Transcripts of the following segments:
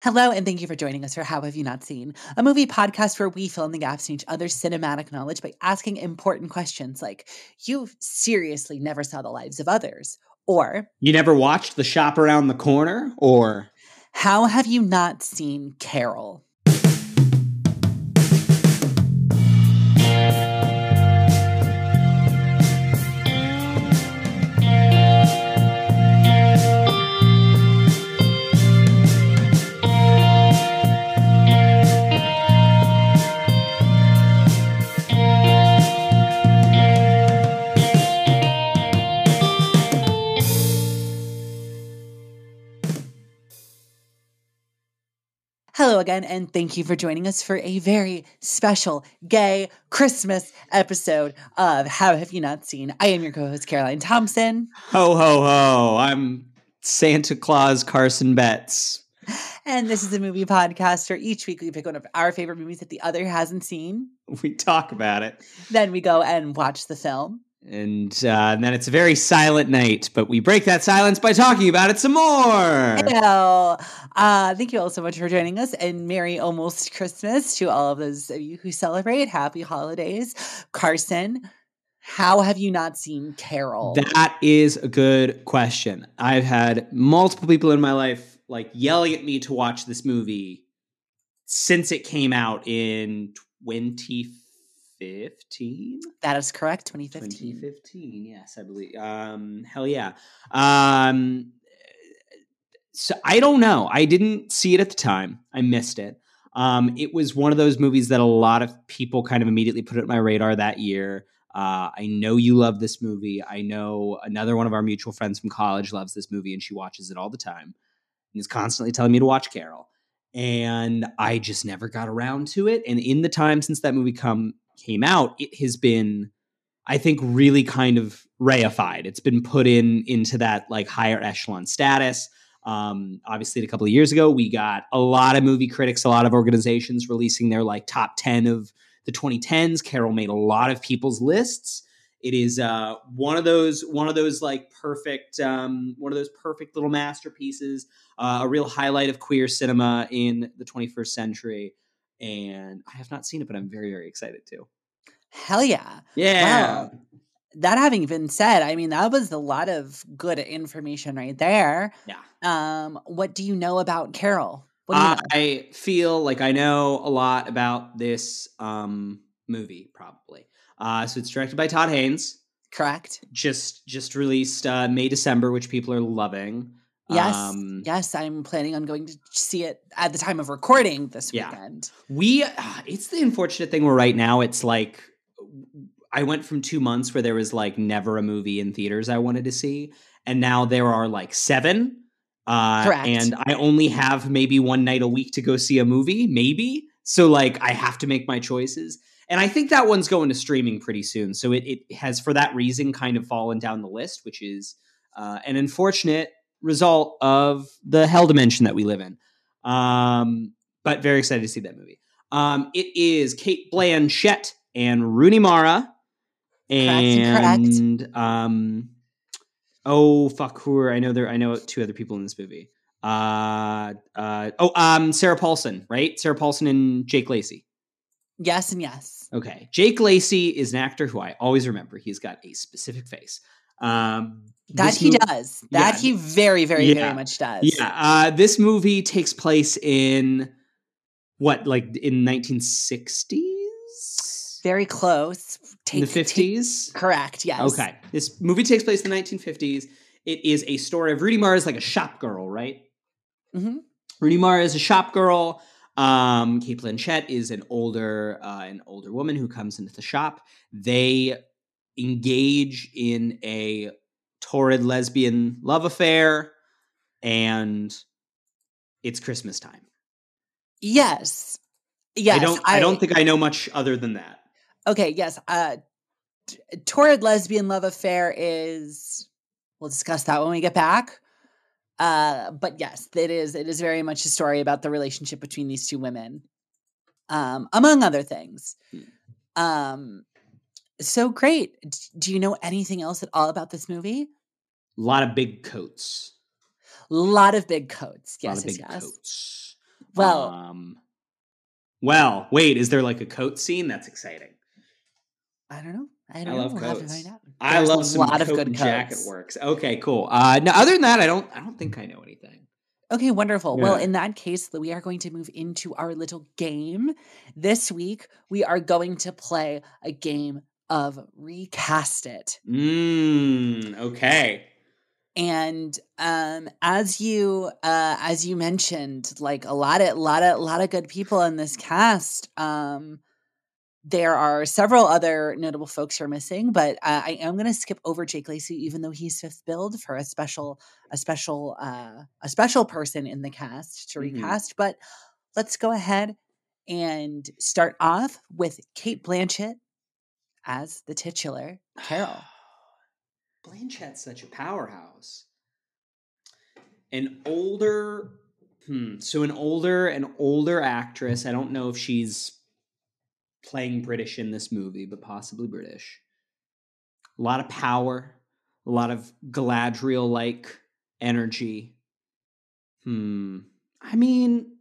Hello, and thank you for joining us for How Have You Not Seen, a movie podcast where we fill in the gaps in each other's cinematic knowledge by asking important questions like, You seriously never saw the lives of others? Or, You never watched The Shop Around the Corner? Or, How have you not seen Carol? Hello again, and thank you for joining us for a very special gay Christmas episode of How Have You Not Seen? I am your co host, Caroline Thompson. Ho, ho, ho, I'm Santa Claus Carson Betts. And this is a movie podcast where each week we pick one of our favorite movies that the other hasn't seen. We talk about it. Then we go and watch the film. And, uh, and then it's a very silent night, but we break that silence by talking about it some more. Hello. Uh, thank you all so much for joining us and Merry almost Christmas to all of those of you who celebrate. Happy holidays. Carson, how have you not seen Carol? That is a good question. I've had multiple people in my life like yelling at me to watch this movie since it came out in 2015. That is correct. 2015. 2015, yes, I believe. Um, hell yeah. Um, so I don't know. I didn't see it at the time. I missed it. Um, it was one of those movies that a lot of people kind of immediately put it on my radar that year. Uh, I know you love this movie. I know another one of our mutual friends from college loves this movie, and she watches it all the time and is constantly telling me to watch Carol. And I just never got around to it. And in the time since that movie come came out, it has been, I think, really kind of reified. It's been put in into that like higher echelon status. Um, obviously, a couple of years ago, we got a lot of movie critics, a lot of organizations releasing their like top 10 of the 2010s. Carol made a lot of people's lists. It is uh, one of those one of those like perfect um, one of those perfect little masterpieces, uh, a real highlight of queer cinema in the 21st century. And I have not seen it, but I'm very very excited to. Hell yeah. Yeah. Wow. That having been said, I mean, that was a lot of good information right there. Yeah. Um, what do you know about Carol? What do you know? I feel like I know a lot about this um, movie, probably. Uh, so it's directed by Todd Haynes. Correct. Just just released uh, May December, which people are loving. Yes. Um, yes, I'm planning on going to see it at the time of recording this Yeah. weekend. We, it's the unfortunate thing where right now it's like, I went from two months where there was like never a movie in theaters I wanted to see, and now there are like seven. Uh, Correct. And I only have maybe one night a week to go see a movie, maybe. So like I have to make my choices. And I think that one's going to streaming pretty soon. So it, it has, for that reason, kind of fallen down the list, which is uh, an unfortunate result of the hell dimension that we live in. Um, but very excited to see that movie. Um, it is Cate Blanchett and Rooney Mara. and Correct, And um, oh fuck, who are I know there? I know two other people in this movie. Uh, uh, oh, um, Sarah Paulson, right? Sarah Paulson and Jake Lacy. Yes and yes. Okay, Jake Lacy is an actor who I always remember. He's got a specific face. Um, That he does. That Yeah. he very, very, Yeah. very much does. Yeah, uh, this movie takes place in what, like in 1960s, Very close. in the Take- take- 50s. correct. Yes. Okay, this movie takes place in the 1950s. It is a story of Rooney Mara is like a shop girl, right? Mhm. Rooney Mara is a shop girl. Um, Cate Blanchett is an older, uh, an older woman who comes into the shop. They engage in a torrid lesbian love affair, and it's Christmas time. Yes. Yes. I don't. I, don't think I know much other than that. Okay, yes. Uh t- torrid lesbian love affair is we'll discuss that when we get back. Uh but yes, it is it is very much a story about the relationship between these two women. Um among other things. Hmm. Um so great. Do you know anything else at all about this movie? A lot of big coats. A lot of big coats. A Yes, yes, yes. coats. Well, um, well, wait, is there like a coat scene? That's exciting. I don't know. I don't I know. love we'll to coats. find out. I love a some lot of good jacket coats. works. Okay, cool. Uh, no, other than that, I don't. I don't think I know anything. Okay, wonderful. Well, in that case, we are going to move into our little game. This week, we are going to play a game of recast it. Mm, okay. And um, as you uh, as you mentioned, like a lot of lot of a lot of good people in this cast. Um, there are several other notable folks who are missing, but uh, I am going to skip over Jake Lacy, even though he's fifth build for a special a special uh, a special person in the cast to Mhm. recast. But let's go ahead and start off with Cate Blanchett as the titular Carol. Blanchett's such a powerhouse. An older, hmm, so an older, an older actress. I don't know if she's playing British in this movie, but possibly British. A lot of power, a lot of Galadriel like energy. Hmm. I mean,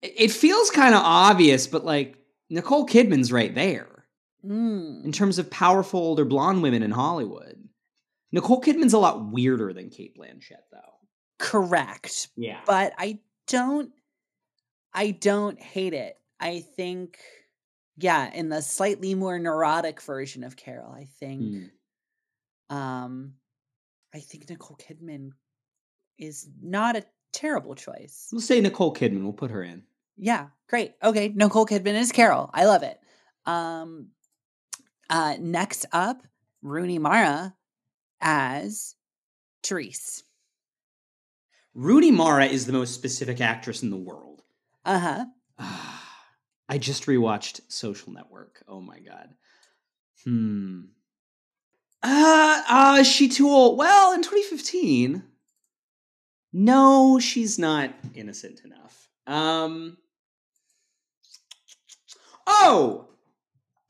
it it feels kind of obvious, but like Nicole Kidman's right there Mm. in terms of powerful older blonde women in Hollywood. Nicole Kidman's a lot weirder than Cate Blanchett, though. Correct. Yeah. but I don't I don't hate it. I think yeah, in the slightly more neurotic version of Carol, I think Hmm. um I think Nicole Kidman is not a terrible choice. We'll say Nicole Kidman. We'll put her in. Yeah, great. Okay, Nicole Kidman is Carol. I love it. Um uh next up, Rooney Mara as Therese. Rooney Mara is the most specific actress in the world. Uh-huh. I just rewatched Social Network. Oh my god. Hmm. Uh, uh, is she too old? Well, in 2015. No, she's not innocent enough. Um. Oh!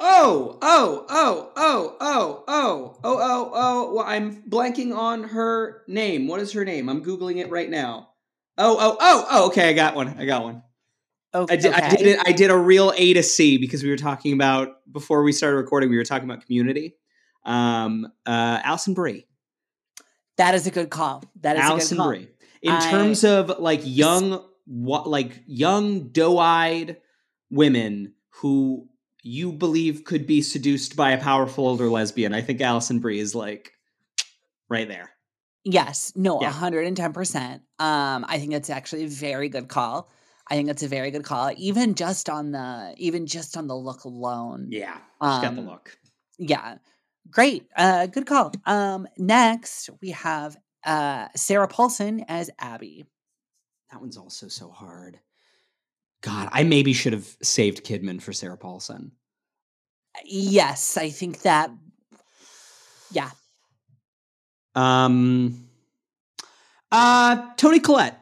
Oh, oh, oh, oh, oh, oh, oh, oh, oh. Well, I'm blanking on her name. What is her name? I'm Googling it right now. Oh, oh, oh, oh, okay, I got one. I got one. Okay. I did, I did it. I did a real A to C because we were talking about before we started recording. We were talking about Community. Um, uh, Alison Brie. That is a good call. That is Alison a good call. Brie. In I- terms of like young, what like young doe-eyed women who you believe could be seduced by a powerful older lesbian, I think Alison Brie is like right there. Yes, no, Yeah. hundred and ten percent. Um, I think it's actually a very good call. I think it's a very good call, even just on the even just on the look alone. Yeah, she's got the Um, look. Yeah, great. Uh, good call. Um, next we have uh Sarah Paulson as Abby. That one's also so hard. God, I maybe should have saved Kidman for Sarah Paulson. Yes, I think that. Yeah, Um, uh, Toni Collette.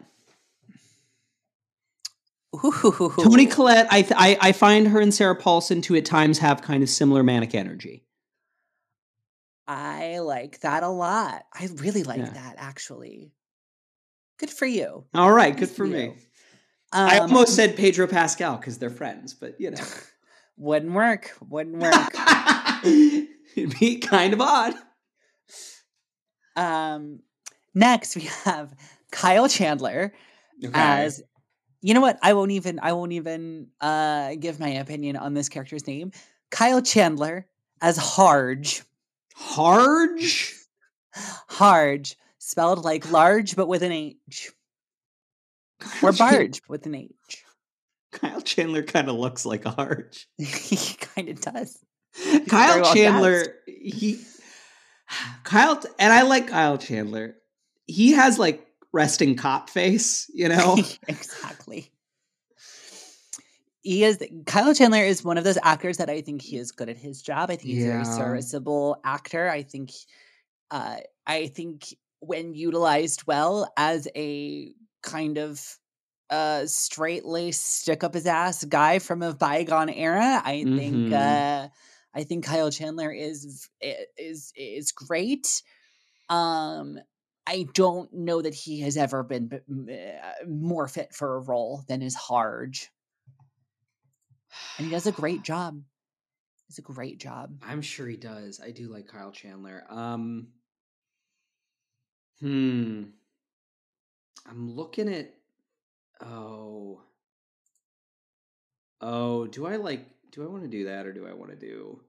Toni Collette. I, th- I I find her and Sarah Paulson to at times have kind of similar manic energy. I like that a lot. I really like Yeah. that actually. Good for you. All right, good Good for for me. You. I Um, almost said Pedro Pascal because they're friends, but you know, wouldn't work. Wouldn't work. it'd be kind of odd. Um, next we have Kyle Chandler Okay. as you know what? I won't even I won't even uh give my opinion on this character's name. Kyle Chandler as Harge. Harge. Harge, spelled like large but with an H. Or barge with an H. Kyle Chandler kind of looks like a Harge. he kind of does. Kyle well Chandler, he Kyle, and I like Kyle Chandler. He has like resting cop face, you know. exactly. He is Kyle Chandler is one of those actors that I think he is good at his job. I think he's a very serviceable actor. I think uh I think when utilized well as a kind of uh straight laced stick up his ass guy from a bygone era, I think Mhm. uh I think Kyle Chandler is is is great. Um I don't know that he has ever been uh, more fit for a role than is Harge. And he does a great job. It's a great job. I'm sure he does. I do like Kyle Chandler. Um Hmm. I'm looking at oh. Oh, do I like do I want to do that or do I want to do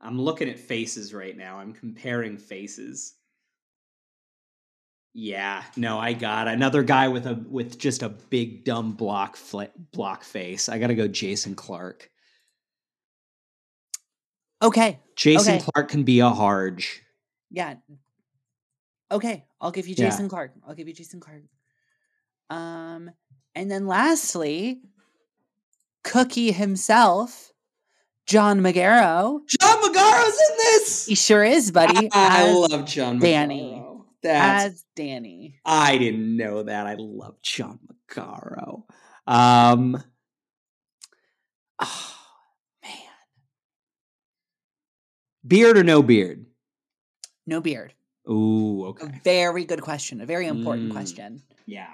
I'm looking at faces right now. I'm comparing faces. Yeah, no, I got another guy with a with just a big dumb block fl- block face. I got to go Jason Clarke. Okay. Jason Okay. Clark can be a Harge. Yeah. Okay. I'll give you Yeah. Jason Clarke. I'll give you Jason Clarke. Um, and then lastly, Cookie himself, John Magaro. John Magaro's in this. He sure is, buddy. I as, love John Danny. Magaro. That's as Danny. I didn't know that. I love John Magaro. Um Oh man. Beard or no beard? No beard. Ooh, A very good question. A very important Mm. question. Yeah.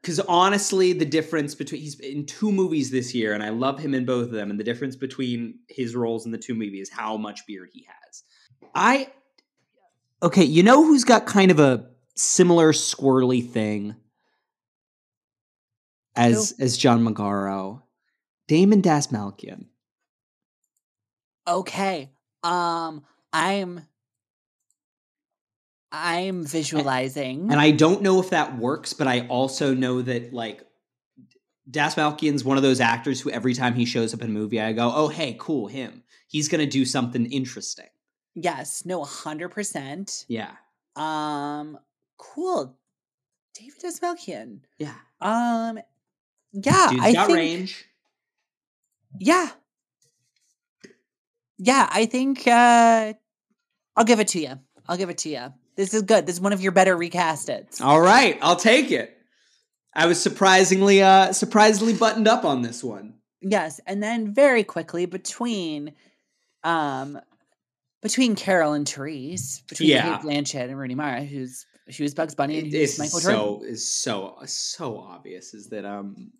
Because honestly, the difference between he's in two movies this year, and I love him in both of them, and the difference between his roles in the two movies is how much beard he has. I okay, you know who's got kind of a similar squirrely thing as as John Magaro? Damon Dastmalchian. Okay. Um, I'm I'm visualizing. And I don't know if that works, but I also know that like Dastmalchian's one of those actors who every time he shows up in a movie, I go, "Oh, hey, cool, him. He's gonna do something interesting." yes, no, hundred percent. Yeah, Um, cool. David Das Malkian. yeah. Um, yeah, Dude's I got think. range. Yeah, yeah, I think. uh I'll give it to you. I'll give it to you. This is good. This is one of your better recasteds. All right, I'll take it. I was surprisingly, uh, surprisingly buttoned up on this one. Yes, and then very quickly between, um, between Carol and Therese, between Yeah. Cate Blanchett and Rooney Mara, who's she was Bugs Bunny and who's It's Michael Jordan. so is so so obvious is that um,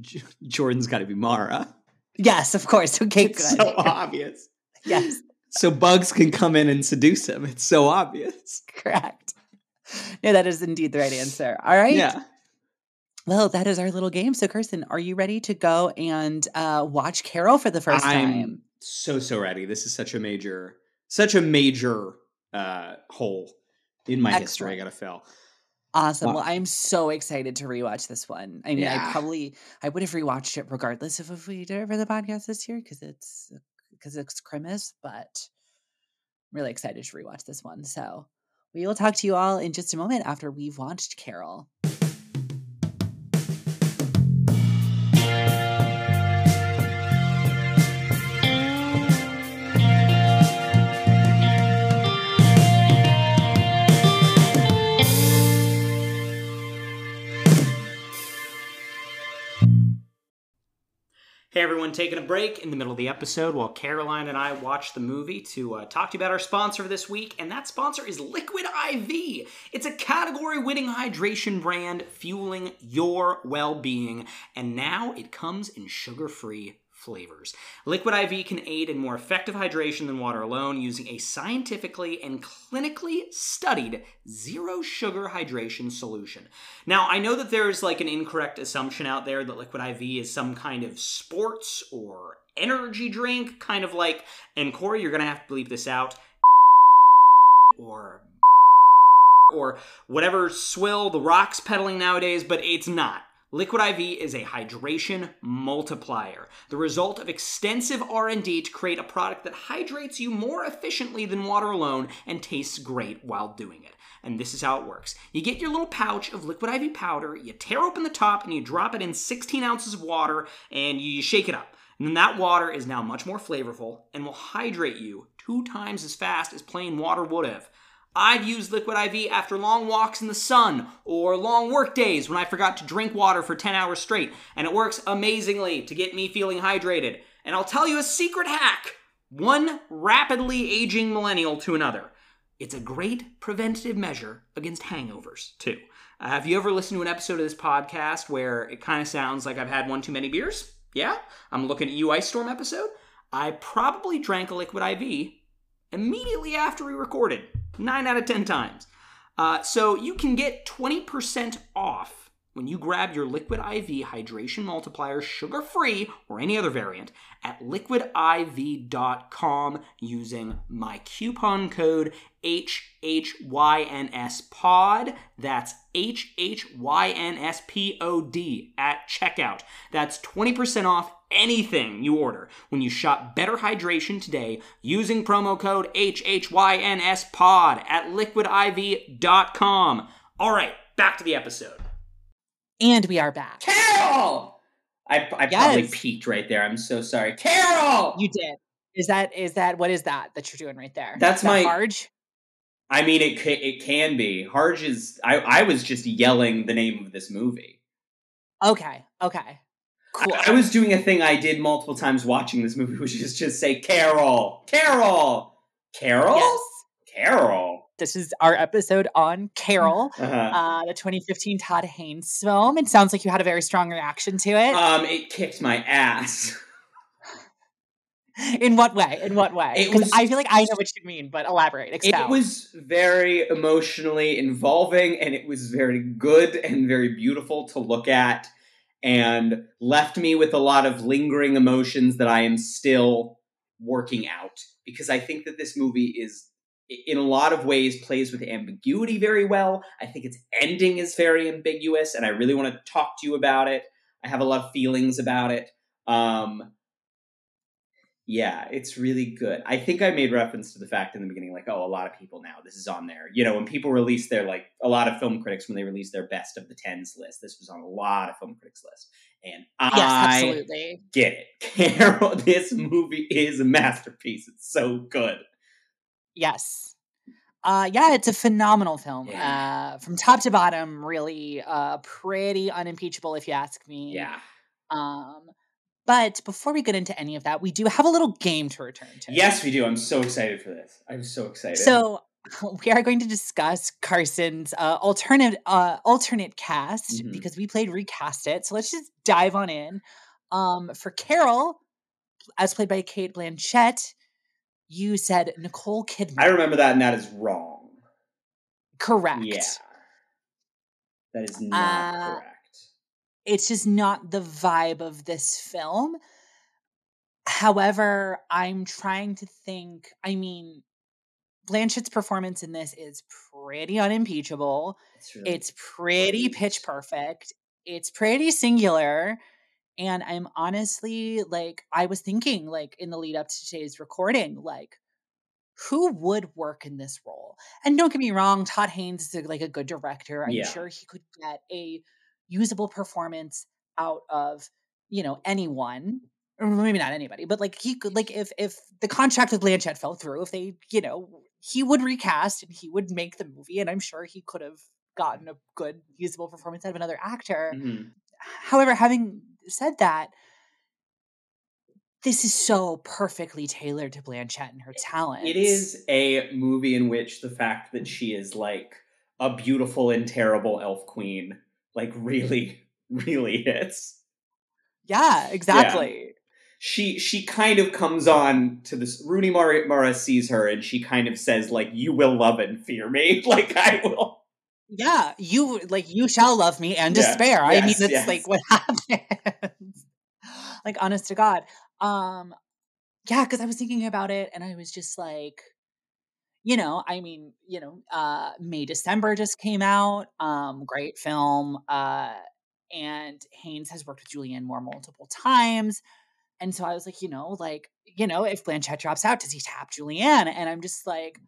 J- Jordan's got to be Mara. Yes, of course. Okay, good. so obvious. yes, so bugs can come in and seduce him. It's so obvious. correct. No, that is indeed the right answer. All right. Yeah. Well, that is our little game. So, Kirsten, are you ready to go and uh, watch Carol for the 1st I'm time? so so ready. This is such a major, such a major uh hole in my history. I gotta fill. Awesome. Wow. Well, I'm so excited to rewatch this one. I mean, I probably I would have rewatched it regardless of if we did it for the podcast this year because it's because it's Christmas, but I'm really excited to rewatch this one. So we will talk to you all in just a moment after we've watched Carol. Hey everyone, taking a break in the middle of the episode while Caroline and I watch the movie to uh, talk to you about our sponsor this week, and that sponsor is Liquid IV. It's a category winning hydration brand fueling your well being, and now it comes in sugar free flavors. Liquid IV can aid in more effective hydration than water alone using a scientifically and clinically studied zero sugar hydration solution. Now, I know that there's like an incorrect assumption out there that Liquid IV is some kind of sports or energy drink, kind of like, and Corey, you're gonna have to bleep this out, or or whatever swill the rock's peddling nowadays, but it's not. Liquid IV is a hydration multiplier, the result of extensive R&D to create a product that hydrates you more efficiently than water alone and tastes great while doing it. And this is how it works. You get your little pouch of liquid IV powder, you tear open the top and you drop it in 16 ounces of water and you shake it up. And then that water is now much more flavorful and will hydrate you two times as fast as plain water would have. I've used Liquid IV after long walks in the sun or long work days when I forgot to drink water for 10 hours straight, and it works amazingly to get me feeling hydrated. And I'll tell you a secret hack one rapidly aging millennial to another. it's a great preventative measure against hangovers, too. Uh, have you ever listened to an episode of this podcast where it kind of sounds like I've had one too many beers? Yeah? I'm looking at you, Ice Storm episode. I probably drank a liquid IV immediately after we recorded, 9 out of 10 times. Uh, so you can get 20% off when you grab your Liquid IV hydration multiplier sugar free or any other variant at liquidiv.com using my coupon code HHYNSPOD. That's HHYNSPOD at checkout. That's 20% off anything you order when you shop Better Hydration today using promo code HHYNS pod at liquidiv.com. All right, back to the episode. And we are back. Carol! I, I Yes. probably peaked right there. I'm so sorry. Carol! You did. Is that is that what is that that you're doing right there? That's that my- Harge. I mean, it it can be. Harge is. I, I was just yelling the name of this movie. Okay. Okay. Cool. I, I was doing a thing I did multiple times watching this movie, which is just say Carol, Carol, Carol, yes. Carol. This is our episode on Carol, Uh-huh. uh, the 2015 Todd Haynes film. It sounds like you had a very strong reaction to it. um, it kicked my ass. In what way? In what way? It 'Cause was- I feel like I know what you mean, but elaborate. It was very emotionally involving, and it was very good and very beautiful to look at, and left me with a lot of lingering emotions that I am still working out because I think that this movie is in a lot of ways plays with ambiguity very well. I think its ending is very ambiguous and I really want to talk to you about it. I have a lot of feelings about it. Um yeah, it's really good. I think I made reference to the fact in the beginning, like, oh, a lot of people now, this is on there. You know, when people release their, like, a lot of film critics, when they release their best of the tens list, this was on a lot of film critics' list. And yes, I absolutely. get it. Carol, this movie is a masterpiece. It's so good. Yes. Uh, yeah, it's a phenomenal film. Yeah. Uh, from top to bottom, really uh, pretty unimpeachable, if you ask me. Yeah. Um, but before we get into any of that, we do have a little game to return to. Yes, we do. I'm so excited for this. I'm so excited. So we are going to discuss Carson's uh, alternate uh, alternate cast Mhm. because we played recast it. So let's just dive on in. Um, for Carol, as played by Cate Blanchett, you said Nicole Kidman. I remember that, and that is wrong. Correct. Yeah. That is not Uh, correct. It's just not the vibe of this film. However, I'm trying to think. I mean, Blanchett's performance in this is pretty unimpeachable. It's, really It's pretty great. pitch perfect. It's pretty singular. And I'm honestly like, I was thinking, like, in the lead up to today's recording, like, who would work in this role? And don't get me wrong, Todd Haynes is a, like a good director. I'm Yeah. sure he could get a usable performance out of, you know, anyone. Or maybe not anybody, but like he could like if if the contract with Blanchett fell through, if they, you know, he would recast and he would make the movie, and I'm sure he could have gotten a good usable performance out of another actor. Mhm. However, having said that, this is so perfectly tailored to Blanchett and her talent. It is a movie in which the fact that she is like a beautiful and terrible elf queen, like really, really hits. Yeah, exactly. She she kind of comes on to this. Rooney Mara, Mara sees her and she kind of says like, "You will love and fear me, like I will." Yeah, you like you shall love me and Yeah, despair. I mean, yes, that's yes. like what happens. like honest to God. Um yeah, because I was thinking about it and I was just like, you know, I mean, you know, uh May December just came out. Um, great film. Uh and Haynes has worked with Julianne Moore multiple times. And so I was like, you know, like, you know, if Blanchett drops out, does he tap Julianne? And I'm just like,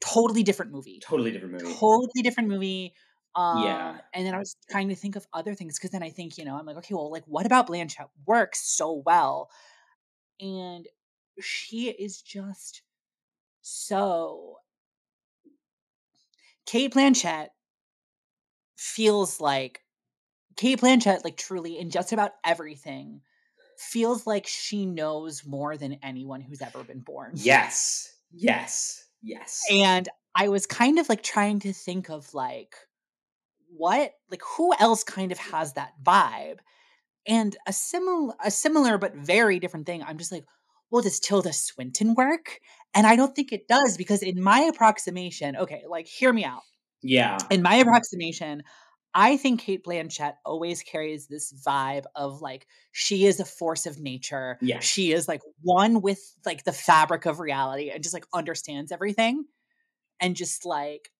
totally different movie Totally different movie. totally different movie. Um, Yeah. And then I was trying to think of other things because then I think, you know, I'm like, okay, well, like, what about Blanchett works so well? And she is just so. Cate Blanchett feels like Cate Blanchett, like, truly in just about everything, feels like she knows more than anyone who's ever been born. Yes, yes, yes. And I was kind of like trying to think of like what like who else kind of has that vibe and a similar a similar but very different thing i'm just like well does tilda swinton work and i don't think it does because in my approximation okay like hear me out Yeah. in my approximation i think cate blanchett always carries this vibe of like she is a force of nature Yeah. she is like one with like the fabric of reality and just like understands everything and just like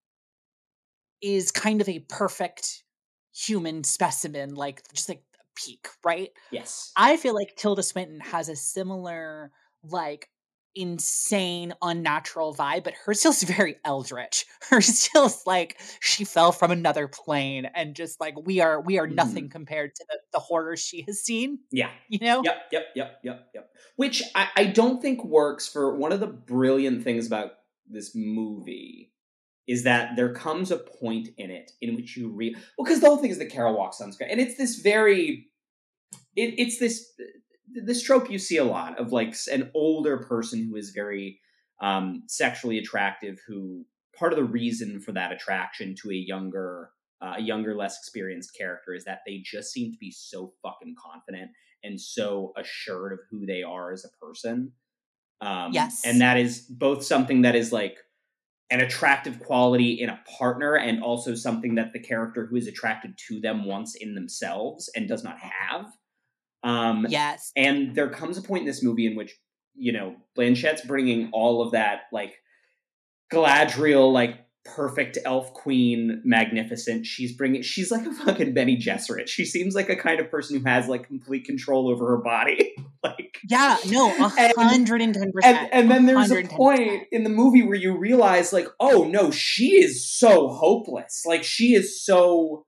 is kind of a perfect human specimen like just like peak right Yes. i feel like tilda swinton has a similar like insane unnatural vibe but hers feels very eldritch hers feels like she fell from another plane and just like we are we are Mhm. nothing compared to the, the horrors she has seen yeah. you know Yep, yep, yep, yep, yep. Which I, I don't think works for one of the brilliant things about this movie is that there comes a point in it in which you read well because the whole thing is that Carol walks on screen and it's this very it, it's this this trope you see a lot of like an older person who is very um sexually attractive who part of the reason for that attraction to a younger uh, a younger less experienced character is that they just seem to be so fucking confident and so assured of who they are as a person. Um, Yes. And that is both something that is like an attractive quality in a partner and also something that the character who is attracted to them wants in themselves and does not have. Um, yes and there comes a point in this movie in which, you know, Blanchett's bringing all of that, like, Galadriel, like, perfect elf queen, magnificent. She's bringing, she's like a fucking Bene Gesserit. She seems like a kind of person who has, like, complete control over her body. like, yeah no a hundred and ten percent and, and then there's a 110%. point in the movie where you realize, like, oh no, she is so hopeless. Like, she is so,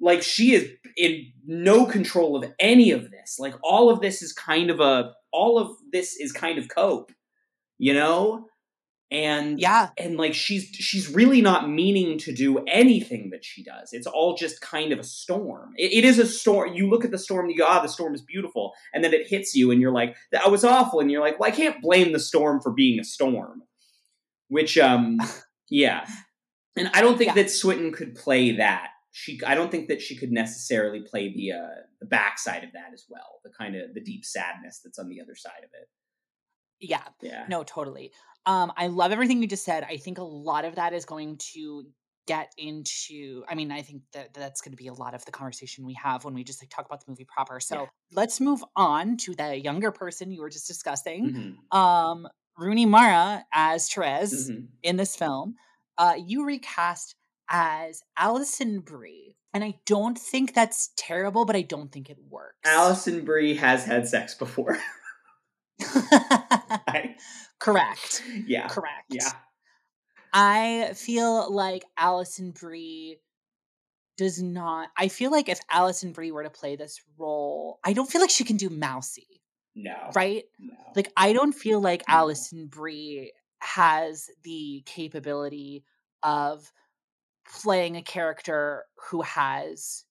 like, she is in no control of any of this. Like, all of this is kind of a, all of this is kind of cope, you know? And yeah and like she's she's really not meaning to do anything that she does. It's all just kind of a storm. It, it is a storm. You look at the storm and you go, "Ah, the storm is beautiful," and then it hits you, and you're like, "That was awful," and you're like, "Well, I can't blame the storm for being a storm." Which, um, yeah, and I don't think Yeah. that Swinton could play that. She, I don't think that she could necessarily play the uh, the backside of that as well. The kind of the deep sadness that's on the other side of it. yeah Yeah. No, totally. Um, I love everything you just said. I think a lot of that is going to get into. I mean, I think that that's going to be a lot of the conversation we have when we just like talk about the movie proper. So Yeah. let's move on to the younger person you were just discussing. Mhm, Um, Rooney Mara as Therese mhm. in this film. Uh, you recast as Alison Brie, and I don't think that's terrible, but I don't think it works. Alison Brie has had sex before. Correct. yeah. Correct. Yeah. I feel like Alison Brie does not. I feel like if Alison Brie were to play this role, I don't feel like she can do Mousy, No. right? No. Like I don't feel like No. Alison Brie has the capability of playing a character who has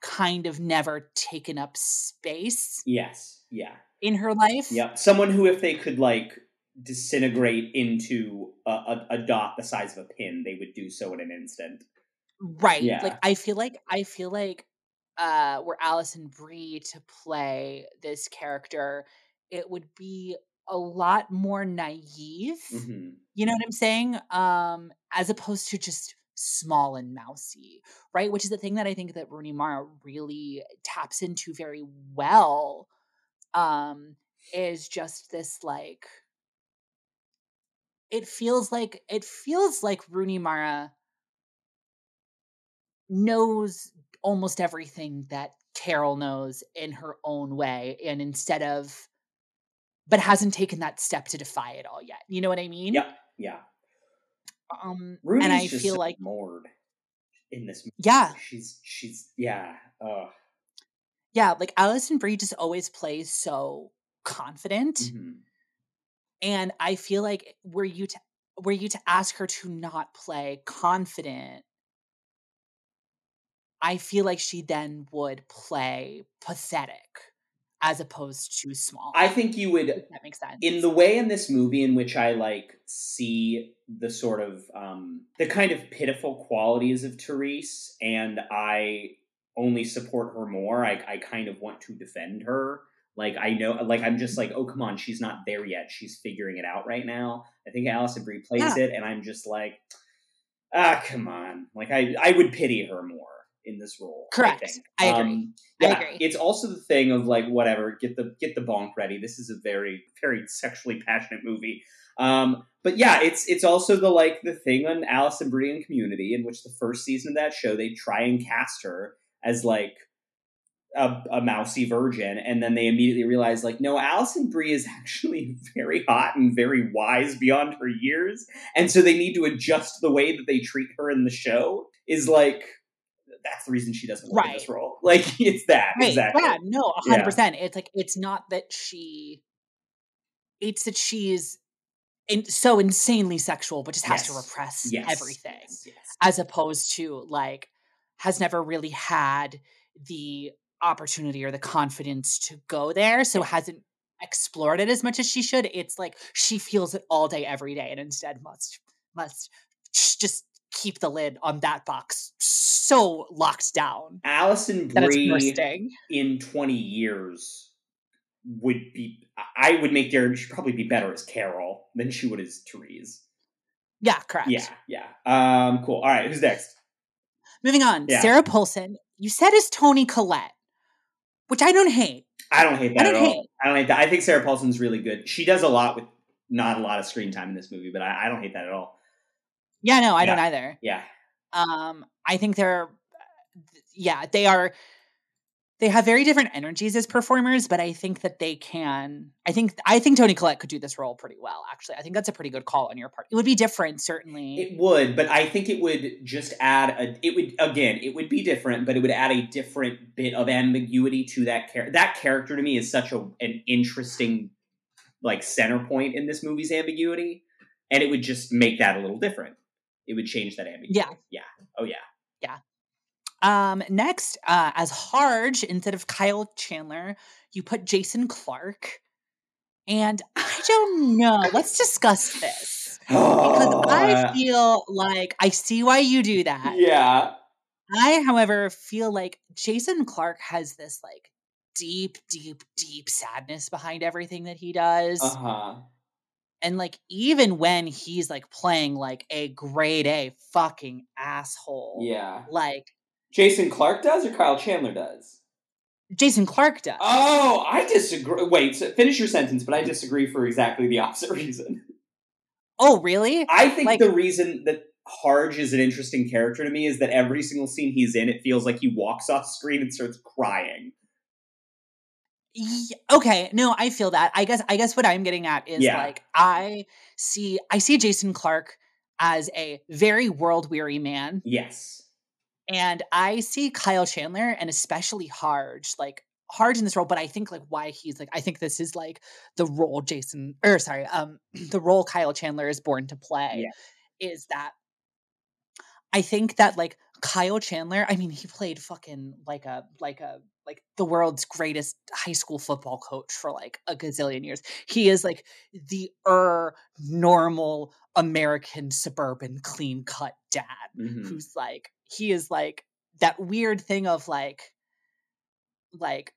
kind of never taken up space yes. Yeah. in her life. Yeah. Someone who, if they could like disintegrate into a, a, a dot the size of a pin, they would do so in an instant. Right. Yeah. Like I feel like I feel like uh were Alison Brie to play this character, it would be a lot more naive. hmm You know what I'm saying? Um, as opposed to just small and mousy, right? Which is the thing that I think that Rooney Mara really taps into very well. Um, is just this like it feels like it feels like Rooney Mara knows almost everything that Carol knows in her own way, and instead of but hasn't taken that step to defy it all yet. You know what I mean? Yeah. Yeah. Um, and I just feel so like moored in this. Movie. yeah, She's she's yeah. Oh. yeah, like Alison Brie just always plays so confident, mhm. and I feel like were you to were you to ask her to not play confident, I feel like she then would play pathetic as opposed to small. I think you would that makes sense. in the way in this movie in which I like see the sort of um the kind of pitiful qualities of Therese and I only support her more. I I kind of want to defend her. Like I know like I'm just like, oh come on, she's not there yet. She's figuring it out right now. I think Alison Brie plays Yeah. it and I'm just like ah come on. Like I I would pity her more in this role. Correct. I. I agree. Um, I agree. It's also the thing of like whatever, get the get the bonk ready. This is a very very sexually passionate movie. Um, but yeah, it's it's also the like the thing on Alison Brie and Community, in which the first season of that show they try and cast her as like a, a mousy virgin, and then they immediately realize like no, Alison Brie is actually very hot and very wise beyond her years, and so they need to adjust the way that they treat her in the show. Is like that's the reason she doesn't work in this role. Like it's that Right. exactly. Yeah, no, Yeah. hundred percent. It's like it's not that she it's that she's in, so insanely sexual, but just has to repress Yes. everything. Yes, yes. As opposed to like has never really had the opportunity or the confidence to go there. So hasn't explored it as much as she should. It's like she feels it all day, every day, and instead must must just keep the lid on that box so locked down Alison Brie in 20 years would be I would make her she'd probably be better as Carol than she would as Therese. Yeah, correct. Yeah, yeah. Um cool. All right, who's next? Moving on, Yeah. Sarah Paulson. You said is Toni Collette, which I don't hate. I don't hate that I don't all. hate. I don't hate that. I think Sarah Paulson's really good. She does a lot with not a lot of screen time in this movie, but I, I don't hate that at all. Yeah, no, I Yeah. don't either. Yeah. Um, I think they're, yeah, they are. They have very different energies as performers, but I think that they can. I think I think Toni Collette could do this role pretty well. Actually, I think that's a pretty good call on your part. It would be different, certainly. It would, but I think it would just add a. It would again, it would be different, but it would add a different bit of ambiguity to that character. That character to me is such a an interesting, like center point in this movie's ambiguity, and it would just make that a little different. It would change that ambiguity. Yeah. yeah, oh yeah. Yeah. Um, next, uh, as Harge instead of Kyle Chandler, you put Jason Clarke. And I don't know. Let's discuss this. Because I feel like I see why you do that. yeah, I, however, feel like Jason Clarke has this like deep, deep, deep sadness behind everything that he does. uh huh. And like even when he's like playing like a grade A fucking asshole. Yeah. Like Jason Clarke does, or Kyle Chandler does. Jason Clarke does. Oh, I disagree. Wait, so finish your sentence, but I mm. disagree for exactly the opposite reason. Oh, really? I think Like- the reason that Harge is an interesting character to me is that every single scene he's in, it feels like he walks off screen and starts crying. Okay no i feel that i guess i guess what i'm getting at is Yeah. like i see i see jason clarke as a very world weary man Yes. and i see kyle chandler and especially harge like harge in this role but i think like why he's like i think this is like the role jason or sorry um the role kyle chandler is born to play is that i think that like kyle chandler i mean he played fucking like a like a like the world's greatest high school football coach for like a gazillion years he is like the er normal american suburban clean cut dad Mhm. who's like he is like that weird thing of like like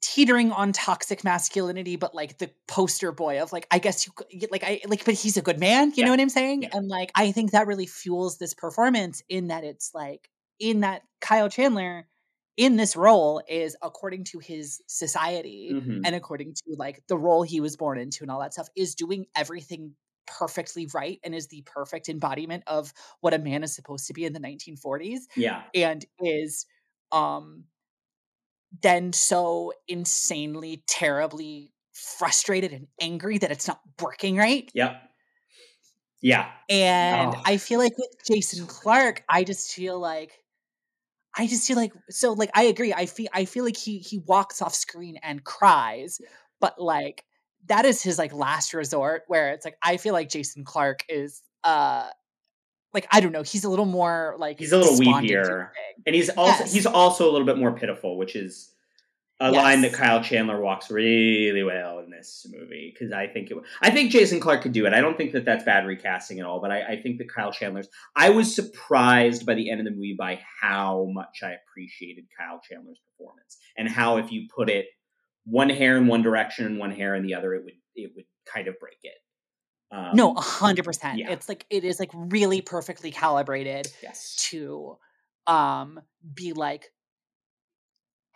teetering on toxic masculinity but like the poster boy of like i guess you like i like but he's a good man you Yeah. know what i'm saying Yeah. and like i think that really fuels this performance in that it's like in that kyle chandler in this role is according to his society Mhm. and according to like the role he was born into and all that stuff is doing everything perfectly right and is the perfect embodiment of what a man is supposed to be in the 1940s Yeah. and is um then so insanely terribly frustrated and angry that it's not working right Yep. Yeah. and Oh. i feel like with jason clarke i just feel like i just feel like so like i agree i feel i feel like he he walks off screen and cries but like that is his like last resort where it's like i feel like jason clarke is uh like i don't know he's a little more like He's a little weepier. and And he's also Yes. he's also a little bit more pitiful, which is a Yes. line that Kyle Chandler walks really well in this movie because I think it. I think Jason Clarke could do it. I don't think that that's bad recasting at all, but I, I think that Kyle Chandler's. I was surprised by the end of the movie by how much I appreciated Kyle Chandler's performance and how if you put it one hair in one direction and one hair in the other, it would it would kind of break it. Um, no, a hundred percent. It's like it is like really perfectly calibrated yes, to um be like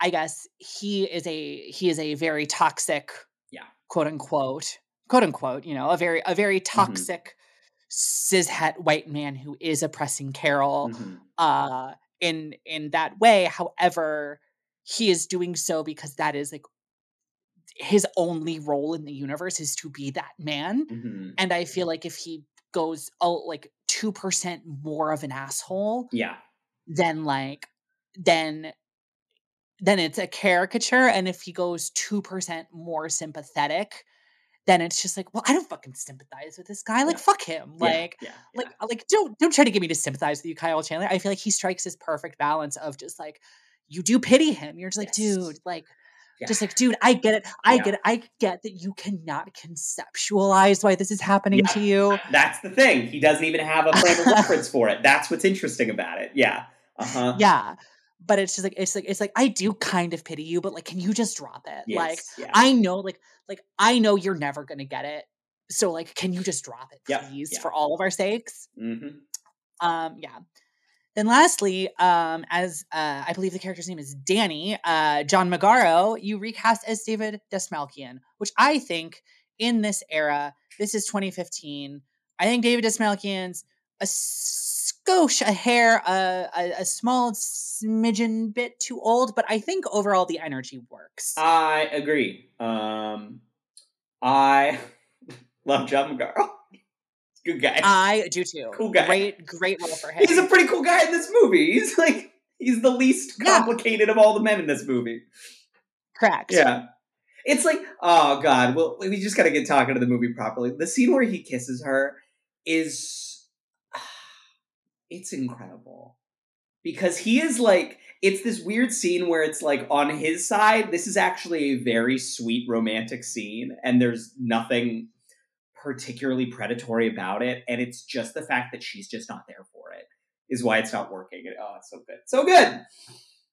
I guess he is a he is a very toxic Yeah. quote unquote quote unquote, you know, a very a very Mm-hmm. toxic cishet white man who is oppressing Carol Mhm. uh in in that way. However, he is doing so because that is like his only role in the universe is to be that man. Mhm. And I feel like if he goes oh like two percent more of an asshole, yeah, then like then then it's a caricature. And if he goes two percent more sympathetic, then it's just like, well, I don't fucking sympathize with this guy. Like, Yeah. fuck him. Yeah, Like, yeah, like, like don't don't try to get me to sympathize with you, Kyle Chandler. I feel like he strikes this perfect balance of just like you do pity him. You're just like, Yes. dude, like just like, dude, I get it. I get it. I get that you cannot conceptualize why this is happening to you. That's the thing. He doesn't even have a frame of reference for it. That's what's interesting about it. Yeah. Uh huh. Yeah. But it's just like it's like it's like I do kind of pity you, but like can you just drop it? Like yeah. I know like like I know you're never gonna get it. So like can you just drop it, please, yeah. for all of our sakes? hmm Um, yeah. Then lastly, um, as uh, I believe the character's name is Danny, uh, John Magaro, you recast as David Dastmalchian, which I think in this era, this is 2015. I think David Dastmalchian's a skosh, a hair, a, a, a small smidgen bit too old, but I think overall the energy works. I agree. Um, I love John Magaro. Good guy. I do too. Cool guy. Great, great role for him. he's a pretty cool guy in this movie. He's like he's the least Yeah. complicated of all the men in this movie. Correct. Yeah. It's like, oh god, well, we just gotta get talking to the movie properly. The scene where he kisses her is it's incredible. Because he is like it's this weird scene where it's like on his side, this is actually a very sweet romantic scene, and there's nothing particularly predatory about it, and it's just the fact that she's just not there for it is why it's not working. And, oh, it's so good. So good.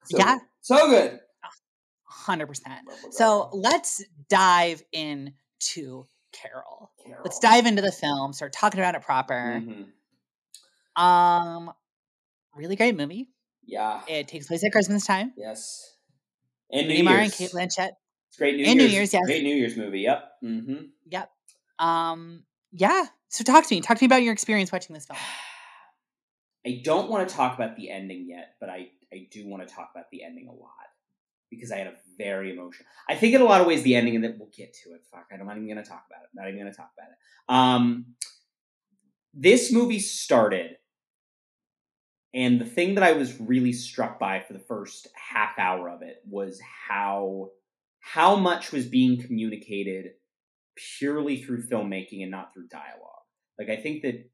So Yeah. So good. 100%. So let's dive into Carol. Let's dive into the film, start talking about it proper. Mhm. Um, really great movie. Yeah. It takes place at Christmas time. Yes. And New Rooney Mara and Year's. Cate Blanchett. It's great New and New Year's. Year's, yes. Great New Year's movie. Yep. Mm-hmm. Yep. Um, yeah. So talk to me. Talk to me about your experience watching this film. I don't want to talk about the ending yet, but I, I do want to talk about the ending a lot because I had a very emotional. I think in a lot of ways the ending, and that we'll get to it. Fuck, I'm not even going to talk about it. Not even going to talk about it. Um, this movie started, and the thing that I was really struck by for the first half hour of it was how how much was being communicated purely through filmmaking and not through dialogue. Like I think that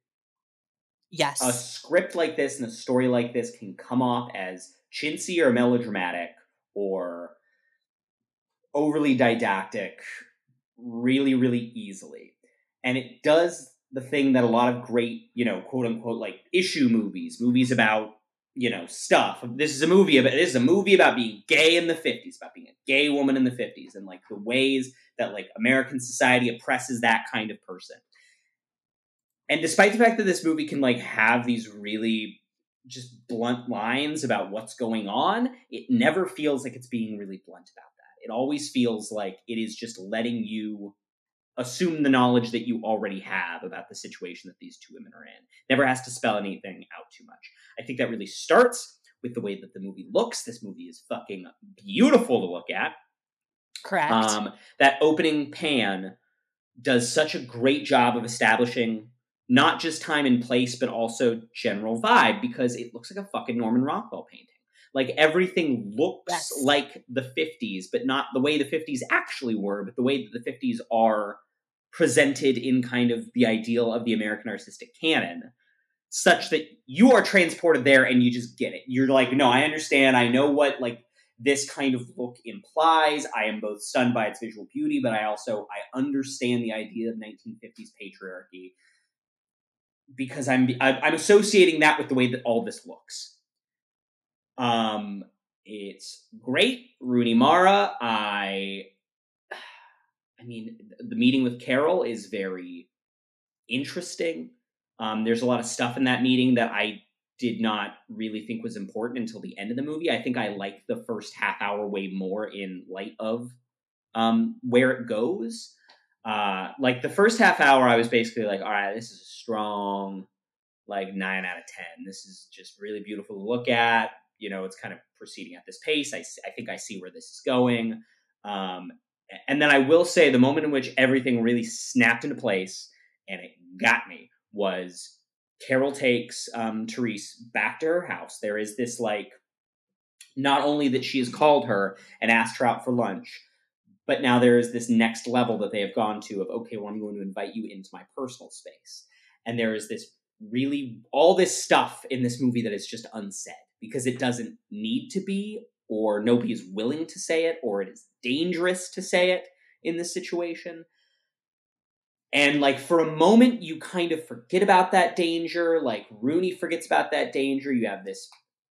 Yes. a script like this and a story like this can come off as chintzy or melodramatic or overly didactic really really easily and it does the thing that a lot of great you know quote unquote like issue movies movies about you know stuff this is a movie about this is a movie about being gay in the 50s about being a gay woman in the 50s and like the ways that like american society oppresses that kind of person and despite the fact that this movie can like have these really just blunt lines about what's going on, it never feels like it's being really blunt about that. It always feels like it is just letting you assume the knowledge that you already have about the situation that these two women are in. Never has to spell anything out too much. I think that really starts with the way that the movie looks. This movie is fucking beautiful to look at. Correct. Um, that opening pan does such a great job of establishing not just time and place, but also general vibe because it looks like a fucking Norman Rockwell painting. Like everything looks Yes. like the 50s, but not the way the 50s actually were, but the way that the 50s are presented in kind of the ideal of the American artistic canon, such that you are transported there and you just get it. You're like, no, I understand. I know what, like, this kind of look implies. I am both stunned by its visual beauty, but I also I understand the idea of 1950s patriarchy because I'm I'm associating that with the way that all this looks. Um, it's great, Rooney Mara. I, I mean, the meeting with Carol is very interesting. Um, there's a lot of stuff in that meeting that I did not really think was important until the end of the movie. I think I like the first half hour way more in light of um, where it goes. Uh, like the first half hour, I was basically like, all right, this is a strong, like nine out of 10. This is just really beautiful to look at. You know, it's kind of proceeding at this pace. I, I think I see where this is going. Um, and then I will say the moment in which everything really snapped into place and it got me was Carol takes um, Therese back to her house. There is this like, not only that she has called her and asked her out for lunch, but now there is this next level that they have gone to of okay, well, I'm going to invite you into my personal space, and there is this really all this stuff in this movie that is just unsaid because it doesn't need to be, or nobody is willing to say it, or it is dangerous to say it in this situation. And like for a moment, you kind of forget about that danger. Like Rooney forgets about that danger. You have this,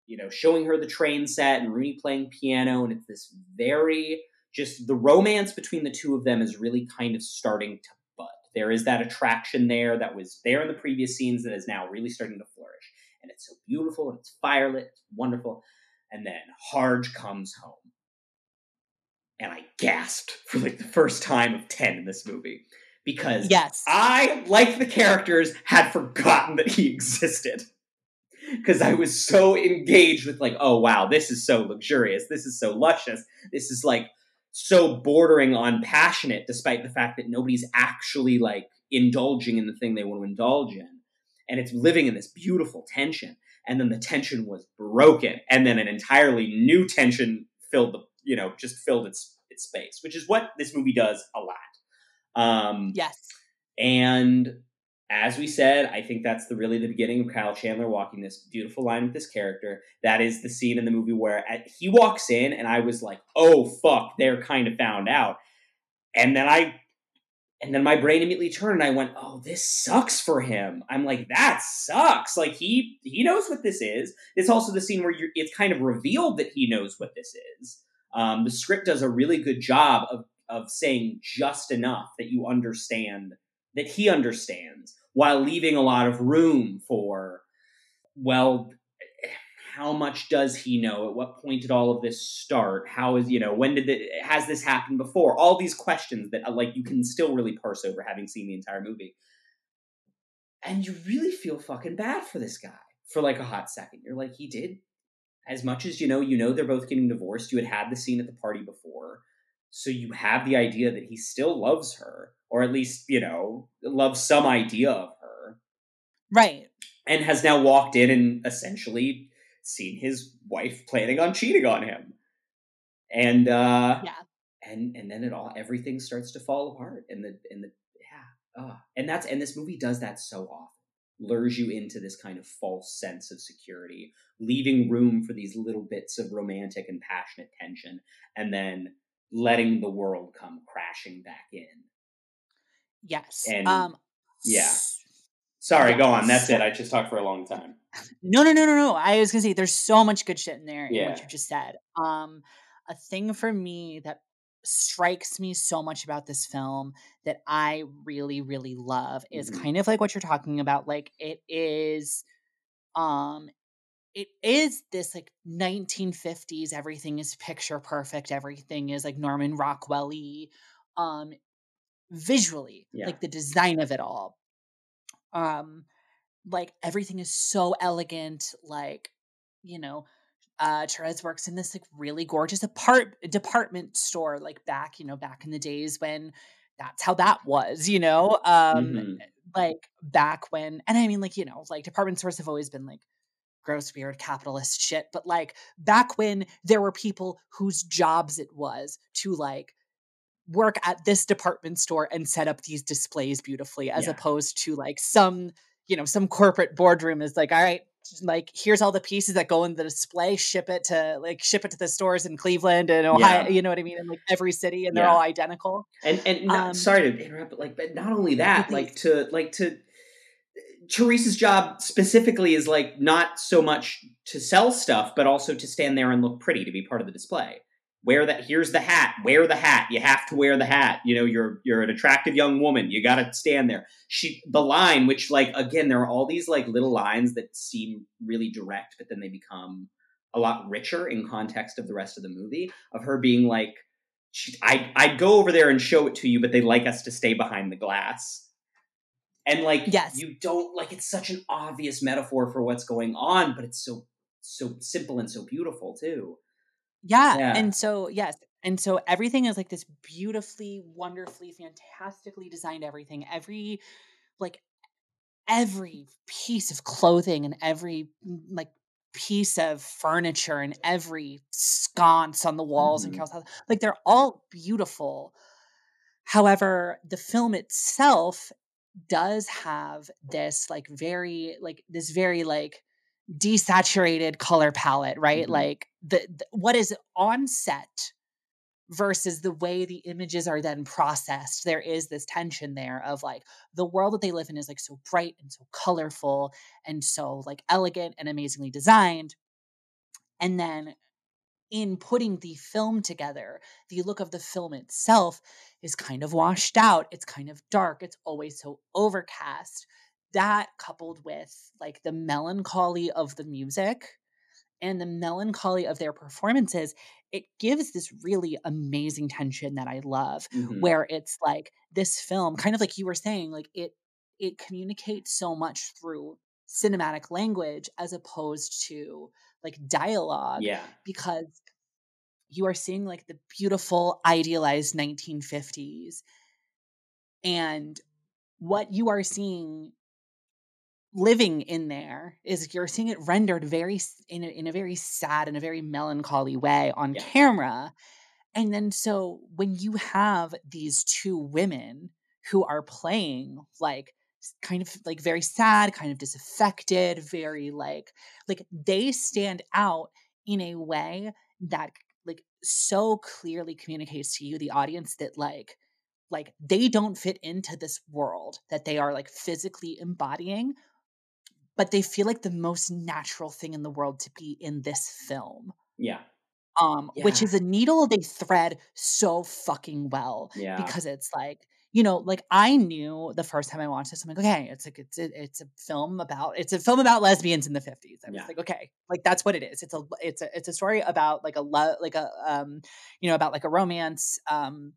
you know, showing her the train set and Rooney playing piano, and it's this very just the romance between the two of them is really kind of starting to bud. There is that attraction there that was there in the previous scenes that is now really starting to flourish. And it's so beautiful and it's firelit, it's wonderful. And then Harge comes home. And I gasped for like the first time of 10 in this movie because yes. I, like the characters, had forgotten that he existed. Because I was so engaged with, like, oh wow, this is so luxurious. This is so luscious. This is like so bordering on passionate, despite the fact that nobody's actually like indulging in the thing they want to indulge in. And it's living in this beautiful tension. And then the tension was broken. And then an entirely new tension filled the, you know, just filled its its space, which is what this movie does a lot. Um, yes. And as we said, I think that's the really the beginning of Kyle Chandler walking this beautiful line with this character. That is the scene in the movie where at, he walks in, and I was like, "Oh fuck!" They're kind of found out, and then I, and then my brain immediately turned, and I went, "Oh, this sucks for him." I'm like, "That sucks." Like he he knows what this is. It's also the scene where it's kind of revealed that he knows what this is. Um, the script does a really good job of of saying just enough that you understand that he understands while leaving a lot of room for well how much does he know? At what point did all of this start? How is you know when did it has this happened before? All these questions that uh, like you can still really parse over having seen the entire movie. And you really feel fucking bad for this guy for like a hot second. You're like he did as much as you know you know they're both getting divorced. You had had the scene at the party before. So you have the idea that he still loves her, or at least, you know, loves some idea of her. Right. And has now walked in and essentially seen his wife planning on cheating on him. And uh yeah. And and then it all everything starts to fall apart. And the and the yeah. Uh, and that's and this movie does that so often. Lures you into this kind of false sense of security, leaving room for these little bits of romantic and passionate tension, and then letting the world come crashing back in. Yes. And um yeah. Sorry, go on. That's it. I just talked for a long time. No, no, no, no, no. I was gonna say there's so much good shit in there Yeah. in what you just said. Um, a thing for me that strikes me so much about this film that I really, really love is Mhm. kind of like what you're talking about. Like it is, um, it is this like 1950s. Everything is picture perfect. Everything is like Norman Rockwell-y. Um, visually, Yeah. like the design of it all. Um, like everything is so elegant. Like, you know, uh Therese works in this like really gorgeous apart department store, like back, you know, back in the days when that's how that was, you know. Um Mhm. like back when and I mean like, you know, like department stores have always been like gross, weird, capitalist shit. But like back when there were people whose jobs it was to like work at this department store and set up these displays beautifully, as Yeah. opposed to like some, you know, some corporate boardroom is like, all right, like here's all the pieces that go in the display ship it to like ship it to the stores in cleveland and ohio Yeah. you know what i mean in like every city and they're all identical and and not, Um, sorry to interrupt, but like, but not only that, like to like to Teresa's job specifically is like not so much to sell stuff, but also to stand there and look pretty, to be part of the display. Wear that. Here's the hat. Wear the hat. You have to wear the hat. You know, you're you're an attractive young woman. You got to stand there. She the line, which like again, there are all these like little lines that seem really direct, but then they become a lot richer in context of the rest of the movie. Of her being like, she, I I'd go over there and show it to you, but they'd like us to stay behind the glass. And like, Yes. you don't like. It's such an obvious metaphor for what's going on, but it's so so simple and so beautiful too. Yeah. Yeah. and so yes and so everything is like this beautifully wonderfully fantastically designed everything every like every piece of clothing and every mm, like piece of furniture and every sconce on the walls in Mhm. Carol's house like they're all beautiful however the film itself does have this like very like this very like desaturated color palette right? Mhm. like the, the what is on set versus the way the images are then processed there is this tension there of like the world that they live in is like so bright and so colorful and so like elegant and amazingly designed. And then in putting the film together the look of the film itself is kind of washed out it's kind of dark it's always so overcast that coupled with like the melancholy of the music and the melancholy of their performances it gives this really amazing tension that i love Mhm. where it's like this film kind of like you were saying like it it communicates so much through cinematic language as opposed to like dialogue yeah, because you are seeing like the beautiful idealized 1950s and what you are seeing living in there is you're seeing it rendered very in a, in a very sad and a very melancholy way on Yeah. camera and then so when you have these two women who are playing like kind of like very sad kind of disaffected very like like they stand out in a way that like so clearly communicates to you the audience that like like they don't fit into this world that they are like physically embodying but they feel like the most natural thing in the world to be in this film. Yeah, um which is a needle they thread so fucking well yeah. because it's like you know like i knew the first time i watched this i'm like okay it's like it's a, it's a film about it's a film about lesbians in the 50s i was Yeah. like okay like that's what it is. It's a it's a it's a story about like a love like a um you know about like a romance um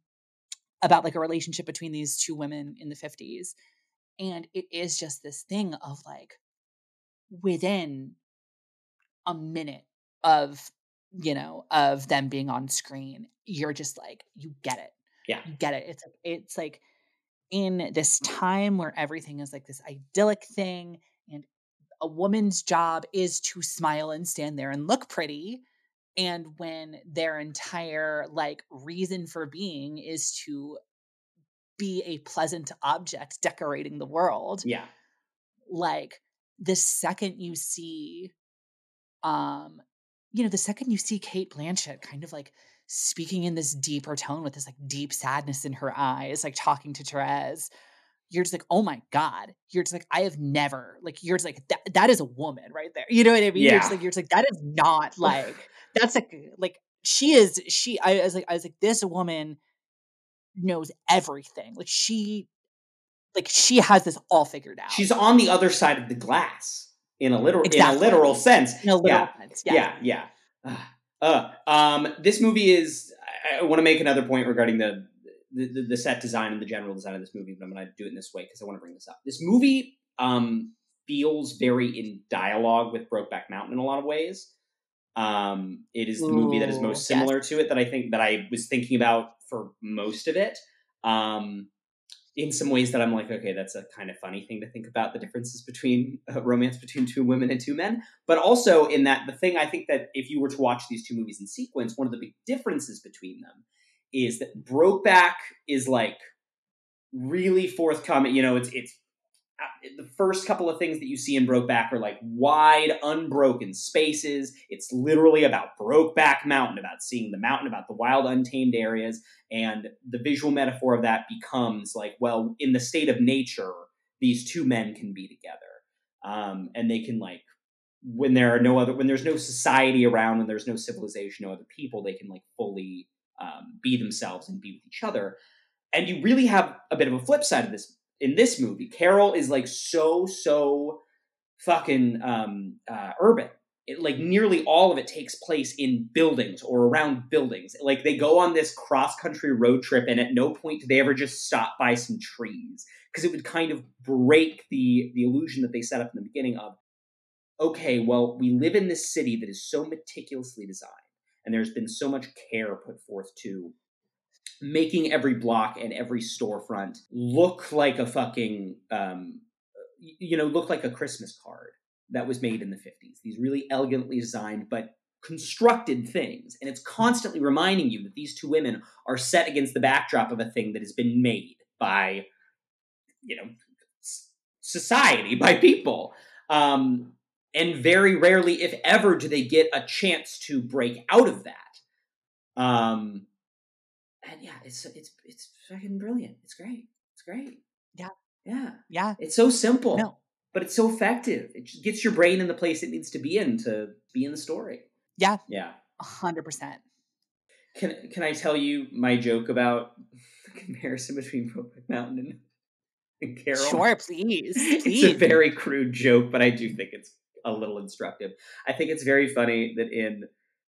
about like a relationship between these two women in the 50s and it is just this thing of like within a minute of you know of them being on screen you're just like you get it. Yeah. you get it. It's it's like in this time where everything is like this idyllic thing and a woman's job is to smile and stand there and look pretty and when their entire like reason for being is to be a pleasant object decorating the world yeah, like the second you see um you know the second you see Cate Blanchett kind of like speaking in this deeper tone with this like deep sadness in her eyes like talking to Therese you're just like oh my god. You're just like I have never like you're just like that that is a woman right there. You know what I mean? You're just Yeah. like you're just like that is not like that's like like she is she I was like I was like this woman knows everything. Like she like she has this all figured out she's on the other side of the glass in a literal in a literal sense. in a literal yeah, sense. yeah, yeah. Uh, um, this movie is. I, I want to make another point regarding the, the the set design and the general design of this movie, but I'm going to do it in this way because I want to bring this up. This movie um, feels very in dialogue with Brokeback Mountain in a lot of ways. Um, it is the movie that is Ooh, most yes. similar to it that I think that I was thinking about for most of it. Um, in some ways that I'm like, okay, that's a kind of funny thing to think about the differences between uh, romance between two women and two men. But also in that, the thing I think that if you were to watch these two movies in sequence, one of the big differences between them is that Brokeback is like really forthcoming. You know, it's it's the first couple of things that you see in Brokeback are like wide, unbroken spaces. It's literally about Brokeback Mountain, about seeing the mountain, about the wild, untamed areas. And the visual metaphor of that becomes like, well, in the state of nature, these two men can be together. Um, and they can like when there are no other when there's no society around when there's no civilization no other people they can like fully um, be themselves and be with each other and you really have a bit of a flip side of this in this movie carol is like so so fucking um, uh, urban. It, like nearly all of it takes place in buildings or around buildings. Like they go on this cross country road trip and at no point do they ever just stop by some trees because it would kind of break the the illusion that they set up in the beginning of okay, well, we live in this city that is so meticulously designed, and there's been so much care put forth to making every block and every storefront look like a fucking, um, you know, look like a Christmas card that was made in the 50s. These really elegantly designed, but constructed things. And it's constantly reminding you that these two women are set against the backdrop of a thing that has been made by, you know, society, by people. Um, and very rarely, if ever, do they get a chance to break out of that. Um, and yeah, it's it's it's fucking brilliant. It's great. It's great. Yeah, yeah, yeah. It's so simple, no. but it's so effective. It gets your brain in the place it needs to be in to be in the story. Yeah, yeah, hundred percent. Can Can I tell you my joke about the comparison between Brokeback Mountain and, and Carol? Sure, please, please. It's a very crude joke, but I do think it's a little instructive. I think it's very funny that in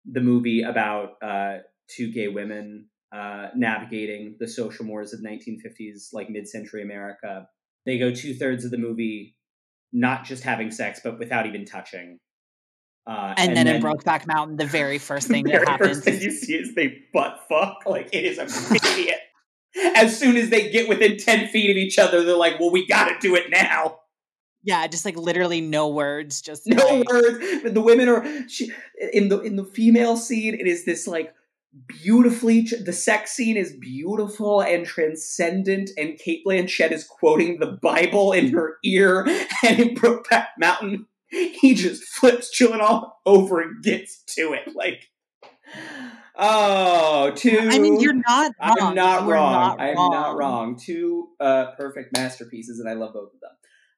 the movie about uh, two gay women uh, navigating the social mores of 1950s, like mid-century America, they go two thirds of the movie not just having sex, but without even touching. Uh, and, and, then, then in Brokeback Mountain, the very first thing that happens, first thing you see is they butt fuck. Like it is immediate. as soon as they get within ten feet of each other, they're like, "Well, we got to do it now." Yeah, just like literally no words, just no like... words. But the women are she, in the in the female scene. It is this like beautifully the sex scene is beautiful and transcendent and Cate Blanchett is quoting the Bible in her ear and in Brokeback Mountain he just flips chilling all over and gets to it like oh two I mean you're not wrong. I'm not you're wrong not I'm wrong. not wrong two uh, perfect masterpieces and I love both of them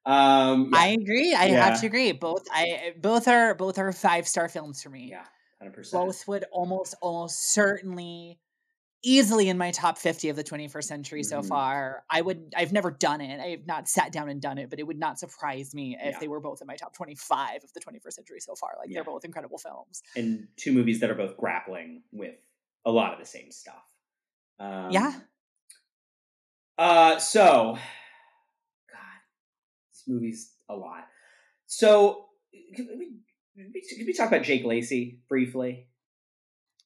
um, yeah. I agree. I yeah. have to agree. Both I both are both are five star films for me. Yeah, hundred percent. Both would almost almost certainly easily in my top 50 of the 21st century mm-hmm. so far. I would I've never done it. I have not sat down and done it, but it would not surprise me if yeah. they were both in my top 25 of the 21st century so far. Like yeah. they're both incredible films. And two movies that are both grappling with a lot of the same stuff. Um, yeah. Uh so God, movies a lot. So, can we, can we talk about Jake Lacy briefly?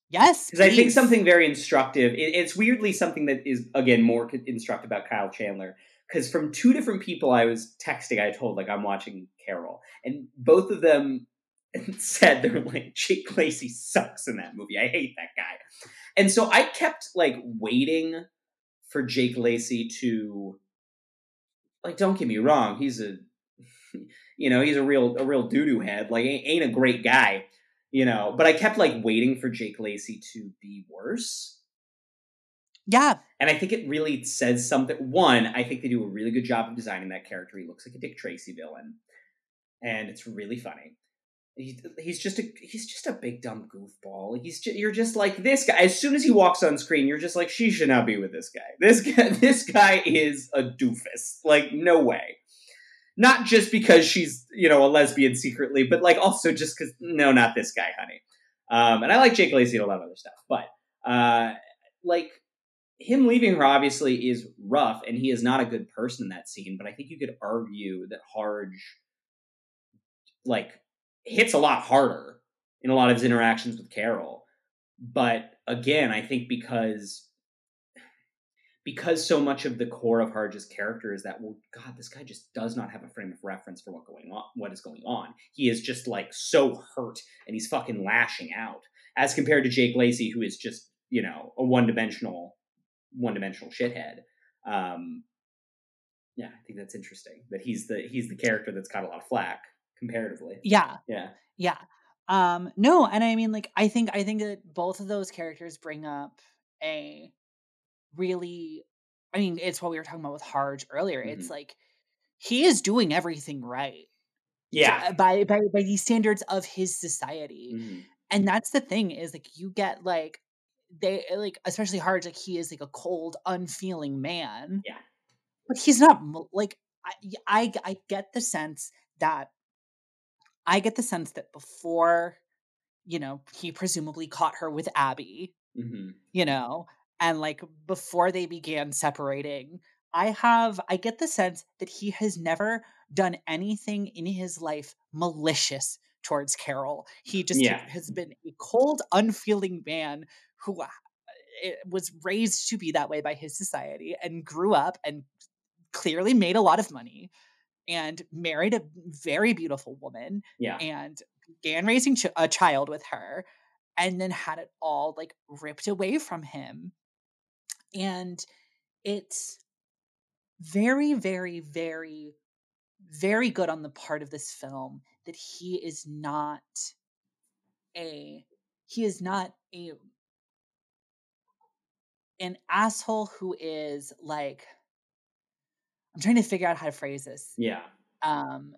Yes, because I think something very instructive. It, it's weirdly something that is again more instructive about Kyle Chandler. Because from two different people I was texting, I told like I'm watching Carol, and both of them said they're like Jake Lacy sucks in that movie. I hate that guy, and so I kept like waiting for Jake Lacy to like don't get me wrong, he's a you know, he's a real a real doo doo head. Like ain't, ain't a great guy, you know. But I kept like waiting for Jake Lacy to be worse. Yeah. And I think it really says something. One, I think they do a really good job of designing that character. He looks like a Dick Tracy villain. And it's really funny. He, he's just a he's just a big dumb goofball. He's just, you're just like this guy. As soon as he walks on screen, you're just like she should not be with this guy. This guy this guy is a doofus. Like no way. Not just because she's you know a lesbian secretly, but like also just because no, not this guy, honey. Um, and I like Jake Lacy and a lot of other stuff, but uh, like him leaving her obviously is rough, and he is not a good person in that scene. But I think you could argue that Harge like hits a lot harder in a lot of his interactions with Carol. But again, I think because because so much of the core of Harge's character is that, well, God, this guy just does not have a frame of reference for what going on, what is going on. He is just like so hurt, and he's fucking lashing out, as compared to Jake Lacy, who is just you know a one dimensional, one dimensional shithead. Um, Yeah, I think that's interesting. That he's the he's the character that's got a lot of flack comparatively. Yeah. Yeah. Yeah. Um no, and I mean like I think I think that both of those characters bring up a really I mean, it's what we were talking about with Harge earlier. It's Mhm. like he is doing everything right. Yeah. uh, By by by the standards of his society. Mhm. And that's the thing is like you get like they like especially Harge like he is like a cold, unfeeling man. Yeah. But he's not like I I I get the sense that I get the sense that before, you know, he presumably caught her with Abby, Mhm. you know, and like before they began separating, I have, I get the sense that he has never done anything in his life malicious towards Carol. He just Yeah. has been a cold, unfeeling man who uh, was raised to be that way by his society and grew up and clearly made a lot of money and married a very beautiful woman Yeah. and began raising ch- a child with her and then had it all like ripped away from him and it's very very very very good on the part of this film that he is not a he is not a an asshole who is like i'm trying to figure out how to phrase this Yeah. um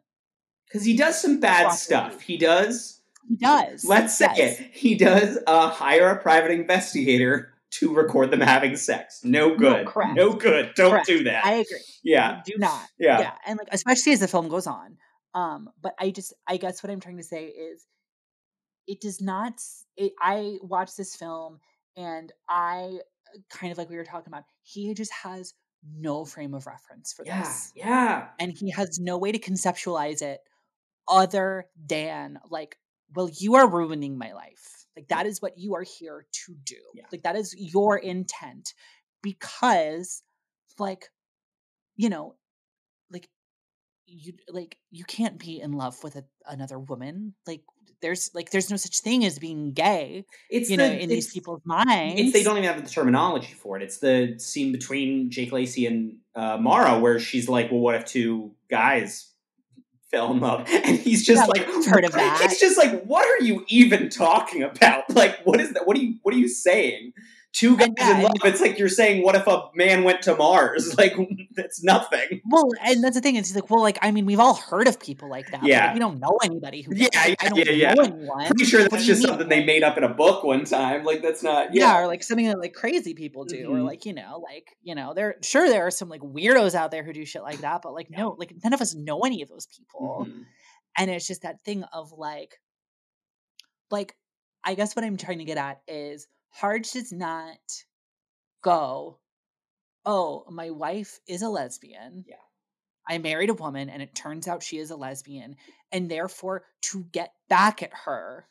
Because he does some bad stuff. He does. he does Let's say it. He does uh, hire a private investigator to record them having sex. No good. correct. No good. Don't Correct. do that. i agree yeah. do not Yeah. yeah and like especially as the film goes on um but i just i guess what i'm trying to say is it does not it, i watched this film and i kind of like we were talking about he just has no frame of reference for Yeah. this Yeah. and he has no way to conceptualize it other than like well you are ruining my life like that is what you are here to do Yeah. like that is your intent because like you know like you like you can't be in love with a, another woman like there's like there's no such thing as being gay It's you the, know in these people's minds It's, they don't even have the terminology for it. It's the scene between Jake Lacy and uh, Mara where she's like, "Well, what if two guys fell in? And he's just Yeah, like, I've heard of that. It's just like, what are you even talking about? Like, what is that? What are you? What are you saying? Two guys yeah, in love. It's like you're saying, what if a man went to Mars? Like, that's nothing. well and that's the thing it's like well like i mean we've all heard of people like that Yeah. we don't know anybody who Yeah, like, i yeah, don't yeah, yeah. know anyone Pretty sure that's just mean? something they made up in a book one time. Like, that's not. yeah. Yeah. or like something that like crazy people do or Mhm. like you know like you know there sure there are some like weirdos out there who do shit like that but like Yeah. no like none of us know any of those people Mhm. and it's just that thing of like like i guess what i'm trying to get at is Harge does not go oh my wife is a lesbian Yeah. i married a woman and it turns out she is a lesbian and therefore to get back at her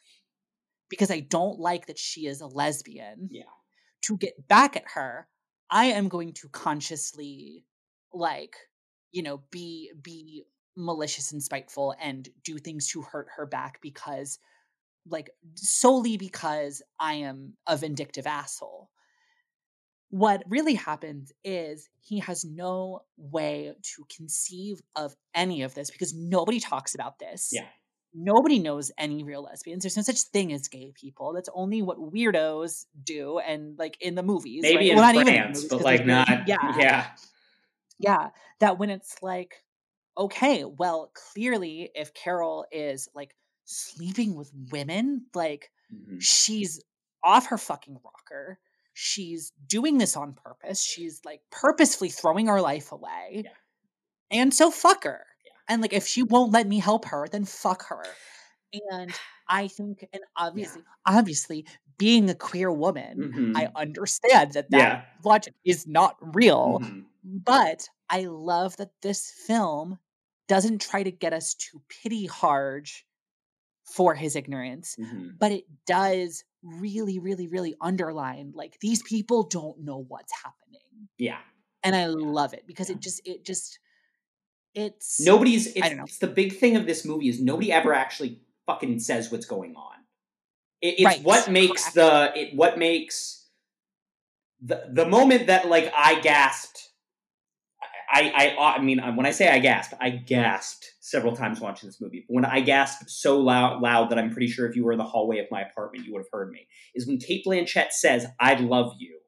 because i don't like that she is a lesbian Yeah. to get back at her i am going to consciously like you know be be malicious and spiteful and do things to hurt her back because like solely because i am a vindictive asshole what really happens is he has no way to conceive of any of this because nobody talks about this Yeah. nobody knows any real lesbians there's no such thing as gay people that's only what weirdos do and like in the movies Maybe right? in Well, not even France, movies, but like not. yeah Yeah. yeah that when it's like okay well clearly if carol is like sleeping with women like Mhm. she's off her fucking rocker she's doing this on purpose she's like purposefully throwing her life away Yeah. and so fuck her and like if she won't let me help her then fuck her and i think and obviously obviously being a queer woman Mhm. i understand that that Yeah. logic is not real Mhm. but I love that this film doesn't try to get us to pity Harge for his ignorance, Mhm. but it does really, really, really underline like these people don't know what's happening. Yeah. And I love it because Yeah. it just, it just, it's Nobody's. It's, don't know. it's the big thing of this movie is nobody ever actually fucking says what's going on. It, it's Right, what makes the it what makes the the moment that like I gasped. I, I, I mean, when I say I gasped, I gasped several times watching this movie. When I gasped so loud, loud that I'm pretty sure if you were in the hallway of my apartment, you would have heard me, is when Cate Blanchett says, I love you.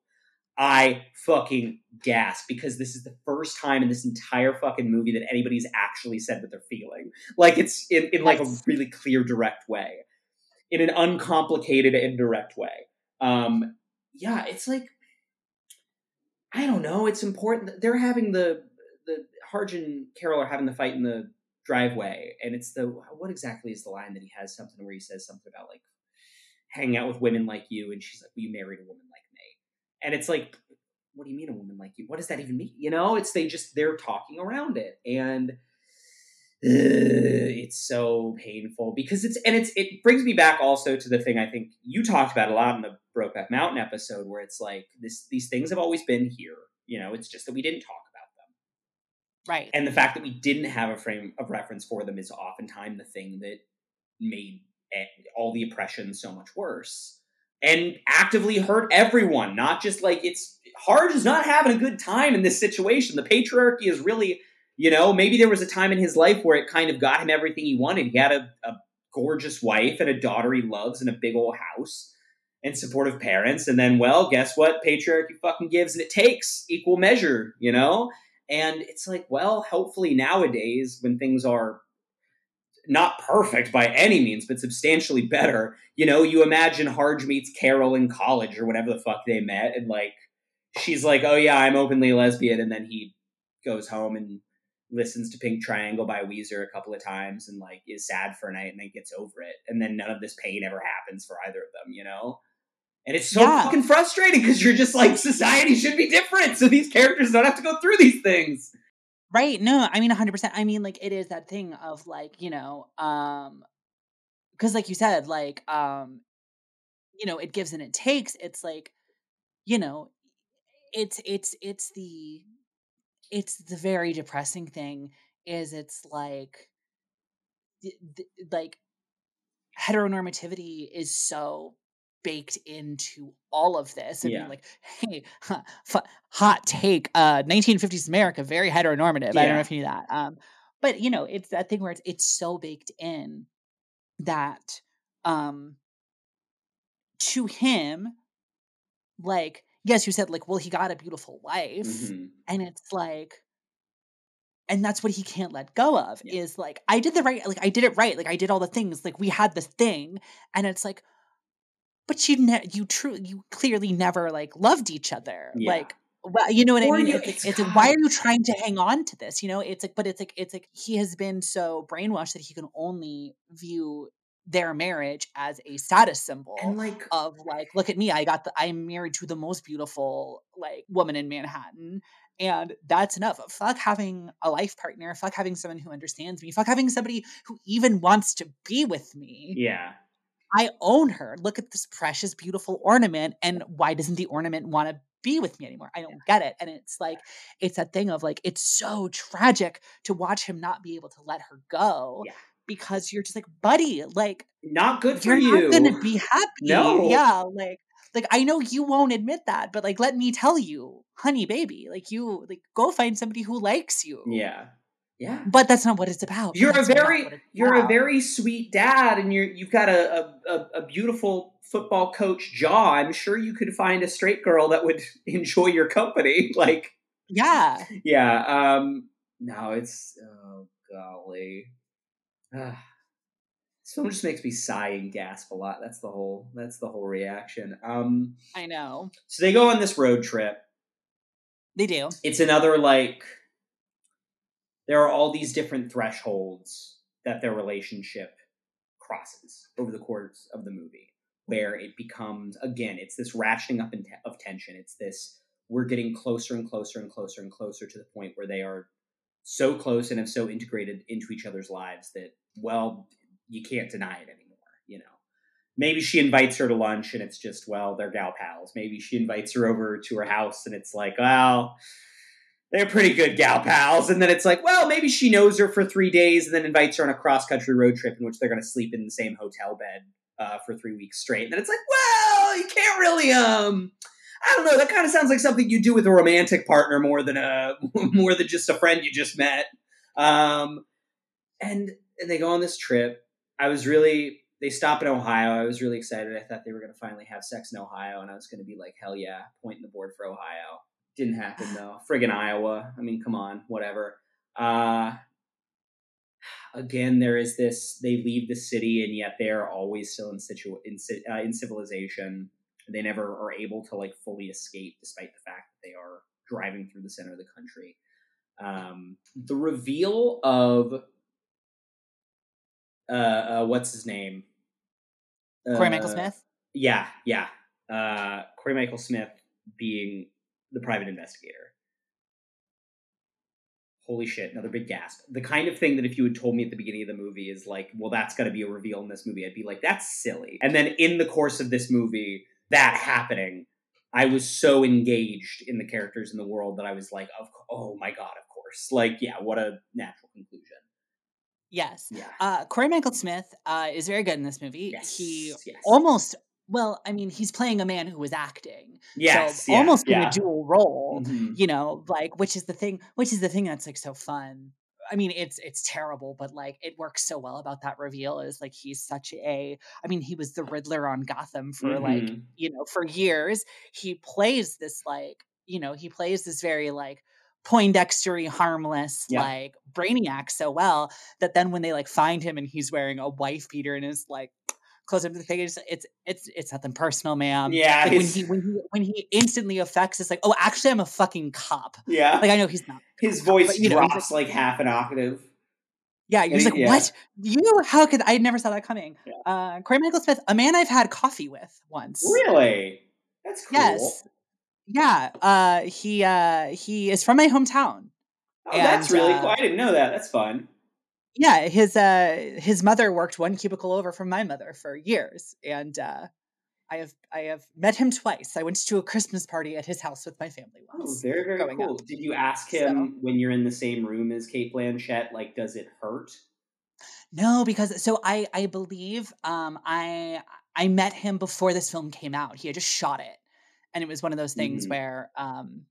I fucking gasp because this is the first time in this entire fucking movie that anybody's actually said what they're feeling. Like it's in, in like a really clear, direct way, in an uncomplicated, indirect way. Um, yeah, it's like I don't know. It's important. They're having the the Harge and Carol are having the fight in the driveway, and it's the what exactly is the line that he has something where he says something about like hanging out with women like you, and she's like, "Will you marry a woman like me?" And it's like, what do you mean a woman like you? What does that even mean? You know, it's they just they're talking around it, and uh, it's so painful because it's and it's it brings me back also to the thing I think you talked about a lot in the Brokeback Mountain episode, where it's like this these things have always been here. You know, it's just that we didn't talk. Right. And the fact that we didn't have a frame of reference for them is oftentimes the thing that made all the oppression so much worse and actively hurt everyone, not just like it's Harge is not having a good time in this situation. The patriarchy is really, you know, maybe there was a time in his life where it kind of got him everything he wanted. He had a, a gorgeous wife and a daughter he loves and a big old house and supportive parents. And then, well, guess what? Patriarchy fucking gives and it takes equal measure, you know? And it's like, well, hopefully nowadays when things are not perfect by any means, but substantially better, you know, you imagine Harge meets Carol in college or whatever the fuck they met, and like she's like, Oh yeah, I'm openly lesbian, and then he goes home and listens to Pink Triangle by Weezer a couple of times and like is sad for a night and then gets over it. And then none of this pain ever happens for either of them, you know? And it's so yeah. fucking frustrating because you're just like, society should be different. So these characters don't have to go through these things. Right. No, I mean 100%. I mean like it is that thing of like, you know, um cuz like you said like um you know, it gives and it takes. It's like you know, it's it's it's the it's the very depressing thing is it's like like heteronormativity is so baked into all of this. and yeah. like, hey, huh, hot take, uh, 1950s America, very heteronormative. Yeah. I don't know if you knew that. Um, but you know, it's that thing where it's it's so baked in that um to him, like, yes, you said like, well, he got a beautiful wife, mm-hmm. and it's like and that's what he can't let go of yeah. is like i did the right like i did it right like i did all the things like we had this thing and it's like but you ne- you true you clearly never like loved each other yeah. like well, you know what or I mean? You, it's, it's like, why are you trying to hang on to this? You know, it's like, but it's like, it's like he has been so brainwashed that he can only view their marriage as a status symbol and like of like, look at me, I got the, I'm married to the most beautiful like woman in Manhattan, and that's enough. Fuck having a life partner. Fuck having someone who understands me. Fuck having somebody who even wants to be with me. Yeah. I own her. Look at this precious, beautiful ornament. And why doesn't the ornament want to be with me anymore? I don't get it. And it's like, it's that thing of like, it's so tragic to watch him not be able to let her go. Yeah. Because you're just like, buddy, like, not good for you're you. You're not gonna be happy. No. Yeah. Like, like I know you won't admit that, but like, let me tell you, honey, baby, like, you like go find somebody who likes you. Yeah. Yeah. But that's not what it's about. You're that's a very you're about. a very sweet dad and you're you've got a, a, a beautiful football coach jaw. I'm sure you could find a straight girl that would enjoy your company. Like Yeah. Yeah. Um no, it's oh golly. this film just makes me sigh and gasp a lot. That's the whole that's the whole reaction. Um I know. So they go on this road trip. They do. It's another like there are all these different thresholds that their relationship crosses over the course of the movie where it becomes again it's this ratcheting up of tension. It's this we're getting closer and closer and closer and closer to the point where they are so close and have so integrated into each other's lives that well you can't deny it anymore you know? Maybe she invites her to lunch and it's just well they're gal pals. Maybe she invites her over to her house and it's like well they're pretty good gal pals. And then it's like, well, maybe she knows her for three days and then invites her on a cross country road trip in which they're going to sleep in the same hotel bed uh, for three weeks straight. And then it's like, well, you can't really, um, I don't know. That kind of sounds like something you do with a romantic partner more than a more than just a friend you just met. Um, and, and they go on this trip. I was really they stop in Ohio. I was really excited. I thought they were going to finally have sex in Ohio, and I was going to be like, hell yeah, pointing the board for Ohio. Didn't happen though. Friggin' Iowa. I mean, come on, whatever. Uh, again, there is this. They leave the city, and yet they are always still in situ in, uh, in civilization. They never are able to like fully escape, despite the fact that they are driving through the center of the country. Um, the reveal of uh, uh, what's his name? Cory Michael Uh, Smith. Yeah, yeah. Uh, Cory Michael Smith being the private investigator. Holy shit, another big gasp. The kind of thing that if you had told me at the beginning of the movie is like, well, that's going to be a reveal in this movie, I'd be like, that's silly. And then in the course of this movie, that happening, I was so engaged in the characters in the world that I was like, of, oh my god, of course. Like, yeah, what a natural conclusion. Yes. Yeah. Uh, Cory Michael Smith uh, is very good in this movie. Yes. He yes. almost, well, I mean, he's playing a man who was acting. yes, so yeah, almost yeah. in a dual role. Mhm. You know, like which is the thing, which is the thing that's like so fun. I mean, it's it's terrible, but like it works so well about that reveal. Is like he's such a. I mean, he was the Riddler on Gotham for like Mhm. you know for years. He plays this like you know he plays this very like poindextery harmless Yeah. like brainiac so well that then when they like find him and he's wearing a wife beater and is like close up to the thing it's it's it's, nothing personal ma'am. yeah, like when he when he when he instantly affects it's like oh actually i'm a fucking cop yeah. like i know he's not his voice but, you know, drops like half an octave. yeah you're just like yeah. what you how could i never saw that coming Yeah. uh cory michael smith a man i've had coffee with once Really? That's cool. yes yeah uh he uh he is from my hometown Oh, that's really uh, cool. I didn't know that. That's fun. Yeah his uh his mother worked one cubicle over from my mother for years and uh i have i have met him twice i went to a christmas party at his house with my family once Oh, once very, very cool. up. Did you ask him when you're in the same room as Cate Blanchett, like, does it hurt? no because so i i believe um i i met him before this film came out he had just shot it and it was one of those things Mhm. where um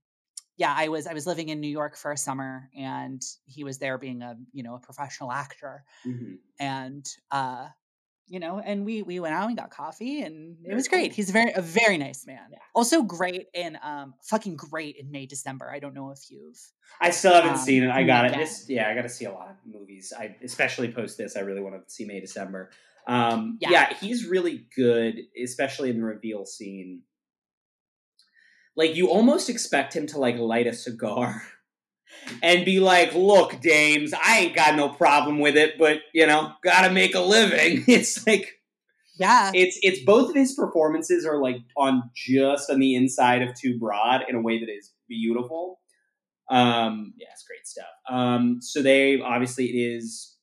yeah i was i was living in new york for a summer and he was there being a you know a professional actor Mm-hmm. and uh you know and we we went out and got coffee and it was great he's a very a very nice man Yeah. also great in um fucking great in may december i don't know if you've I still haven't Um, seen it. I got it it. This, yeah, I got to see a lot of movies. I especially post this. I really want to see May December. Um, yeah. Yeah. he's really good, especially in the reveal scene. Like you almost expect him to like light a cigar and be like, "Look, dames, I ain't got no problem with it, but you know, gotta make a living." It's like yeah. it's it's both of his performances are like on just on the inside of too broad in a way that is beautiful. Um yeah it's great stuff. Um so they obviously it is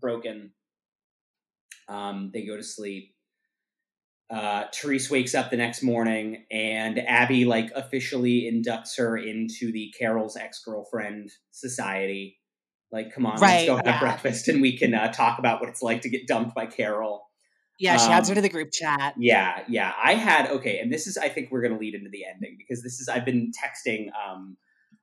broken. Um they go to sleep uh Therese wakes up the next morning and Abby like officially inducts her into the Carol's ex-girlfriend society like come on let's go have yeah. breakfast and we can uh, talk about what it's like to get dumped by Carol yeah she adds her um, to the group chat yeah, yeah. I had okay, and this is I think we're gonna lead into the ending because this is I've been texting um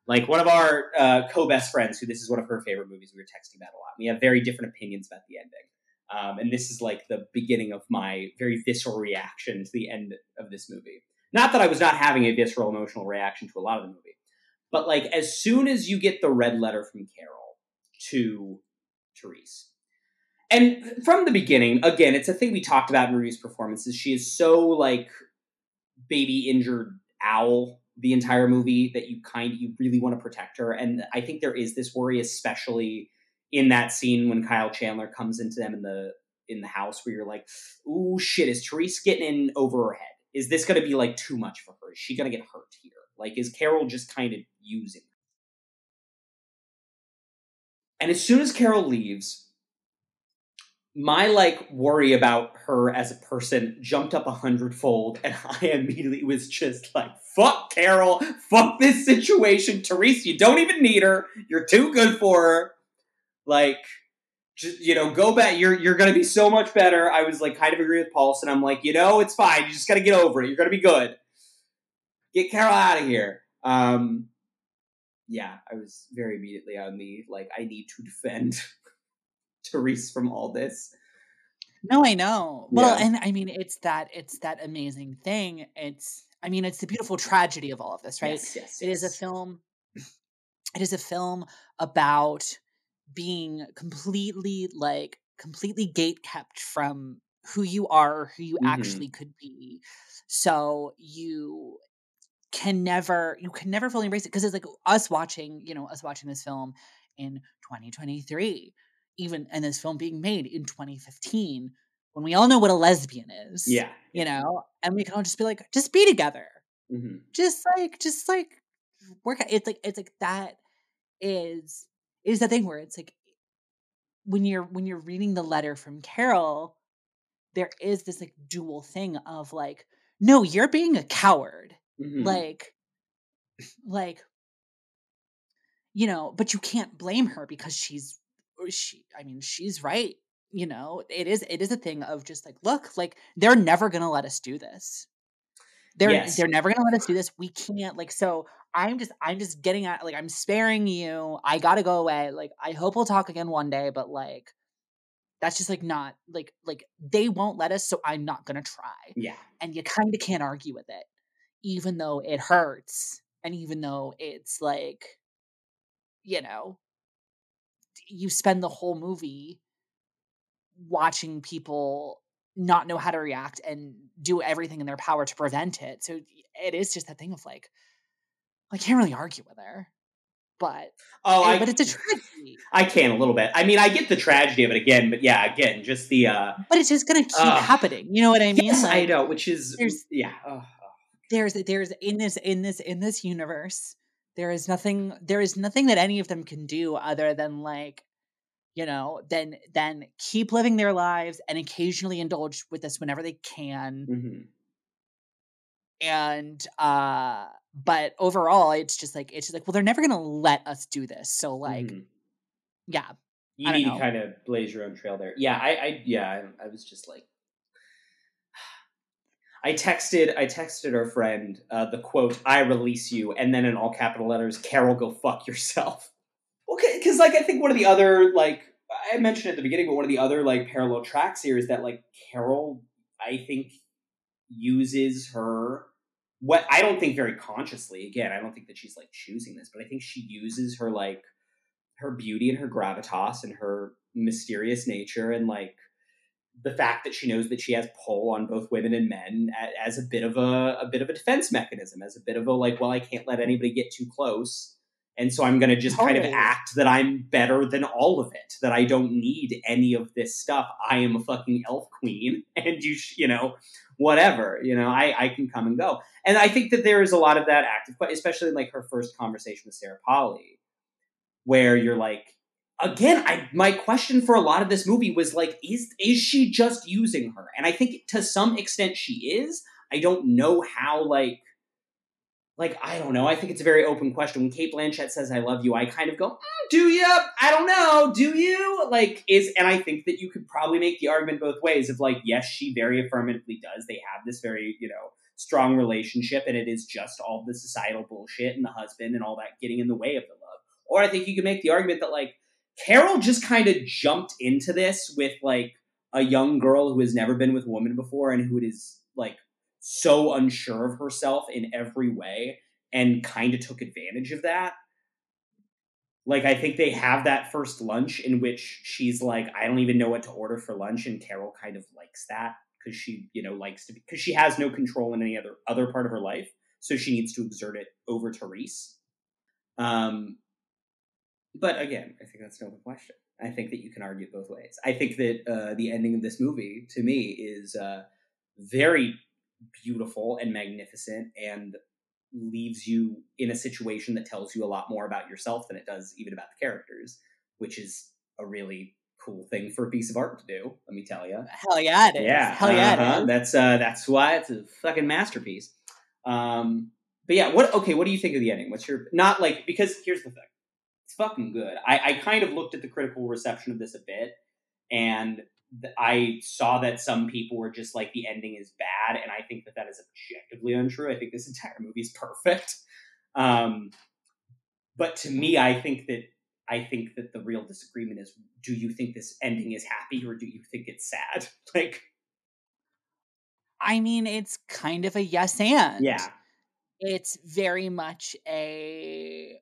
like one of our uh, co-best friends who this is one of her favorite movies. We were texting about a lot. We have very different opinions about the ending. Um, and this is like the beginning of my very visceral reaction to the end of this movie. Not that I was not having a visceral emotional reaction to a lot of the movie, but like as soon as you get the red letter from Carol to Therese, and from the beginning, again, it's a thing we talked about in Rooney's performances. She is so like baby injured owl the entire movie that you kind you really want to protect her. And I think there is this worry, especially in that scene when Kyle Chandler comes into them in the in the house where you're like, ooh shit, is Therese getting in over her head? Is this gonna be like too much for her? Is she gonna get hurt here? Like is Carol just kind of using her? And as soon as Carol leaves, my like worry about her as a person jumped up a hundredfold, and I immediately was just like, "Fuck Carol, fuck this situation, Therese. You don't even need her. You're too good for her. Like, just, you know, go back. You're you're gonna be so much better." I was like, kind of agree with Paulson. I'm like, you know, it's fine. You just gotta get over it. You're gonna be good. get Carol out of here. Um, yeah, I was very immediately on the like, I need to defend Therese from all this. No, I know. Well, and I mean, it's that it's that amazing thing. It's I mean, it's the beautiful tragedy of all of this, right? Yes, yes, It is a film. It is a film about being completely like completely gate kept from who you are, or who you Mhm. actually could be. So you can never you can never fully embrace it because it's like us watching, you know, us watching this film in 2023, even and this film being made in 2015 when we all know what a lesbian is. Yeah. You know, and we can all just be like, just be together hmm just like just like work it's like it's like that is is the thing where it's like when you're when you're reading the letter from carol there is this like dual thing of like no you're being a coward. Hmm like like you know but you can't blame her because she's she i mean she's right you know? It is it is a thing of just like look like they're never gonna let us do this. They're Yes. they're never gonna let us do this. We can't like so i'm just i'm just getting at like i'm sparing you i gotta go away like i hope we'll talk again one day but like that's just like not like like they won't let us so i'm not gonna try yeah. and you kind of can't argue with it even though it hurts and even though it's like you know you spend the whole movie watching people not know how to react and do everything in their power to prevent it so it is just that thing of like i can't really argue with her but Oh, I, but it's a tragedy I can a little bit. I mean, I get the tragedy of it again, but yeah, again, just the uh but it's just gonna keep Ugh. happening you know what i mean yes, I know, which is there's- yeah. Oh, there's there's in this in this in this universe there is nothing there is nothing that any of them can do other than like you know then then keep living their lives and occasionally indulge with this whenever they can mhm. and uh but overall it's just like it's just like well they're never gonna let us do this so like Mhm. yeah you I don't need to kind of blaze your own trail there. Yeah, I, I yeah, I, I was just like, I texted, I texted our friend uh, the quote, "I release you," and then in all capital letters, "Carol, go fuck yourself." Okay, because like I think one of the other like I mentioned at the beginning, but one of the other like parallel tracks here is that like Carol, I think uses her what I don't think very consciously. Again, I don't think that she's like choosing this, but I think she uses her like her beauty and her gravitas and her mysterious nature and like the fact that she knows that she has pull on both women and men as a bit of a, a bit of a defense mechanism as a bit of a like well i can't let anybody get too close and so i'm going to just kind of act that i'm better than all of it that i don't need any of this stuff. I am a fucking elf queen and you sh- you know whatever you know i i can come and go. And i think that there is a lot of that active but especially in like her first conversation with sarah polly where you're like again i my question for a lot of this movie was like is is she just using her? And i think to some extent she is. I don't know how like like i don't know. I think it's a very open question. When cate blanchett says i love you i kind of go "Mm, do you i don't know. Do you? Like is and i think that you could probably make the argument both ways of like yes she very affirmatively does. They have this very you know strong relationship and it is just all the societal bullshit and the husband and all that getting in the way of the love. Or i think you could make the argument that like Carol just kind of jumped into this with like a young girl who has never been with a woman before and who is like so unsure of herself in every way and kind of took advantage of that. Like I think they have that first lunch in which she's like I don't even know what to order for lunch and Carol kind of likes that because she, you know, likes to be because she has no control in any other other part of her life, so she needs to exert it over Therese. Um but again, I think that's no question. I think that you can argue both ways. I think that uh, the ending of this movie, to me, is uh, very beautiful and magnificent, and leaves you in a situation that tells you a lot more about yourself than it does even about the characters, which is a really cool thing for a piece of art to do. Let me tell you. hell yeah it is Yeah, hell yeah it uh-huh. is. That's uh, that's why it's a fucking masterpiece. Um, but yeah, what? Okay, what do you think of the ending? What's your not like? Because here's the thing, it's fucking good. I, I kind of looked at the critical reception of this a bit, and I saw that some people were just like the ending is bad, and I think that that is objectively untrue. I think this entire movie is perfect. Um, but to me, I think that I think that the real disagreement is: Do you think this ending is happy, or do you think it's sad? Like, I mean, it's kind of a yes and. yeah, It's very much a.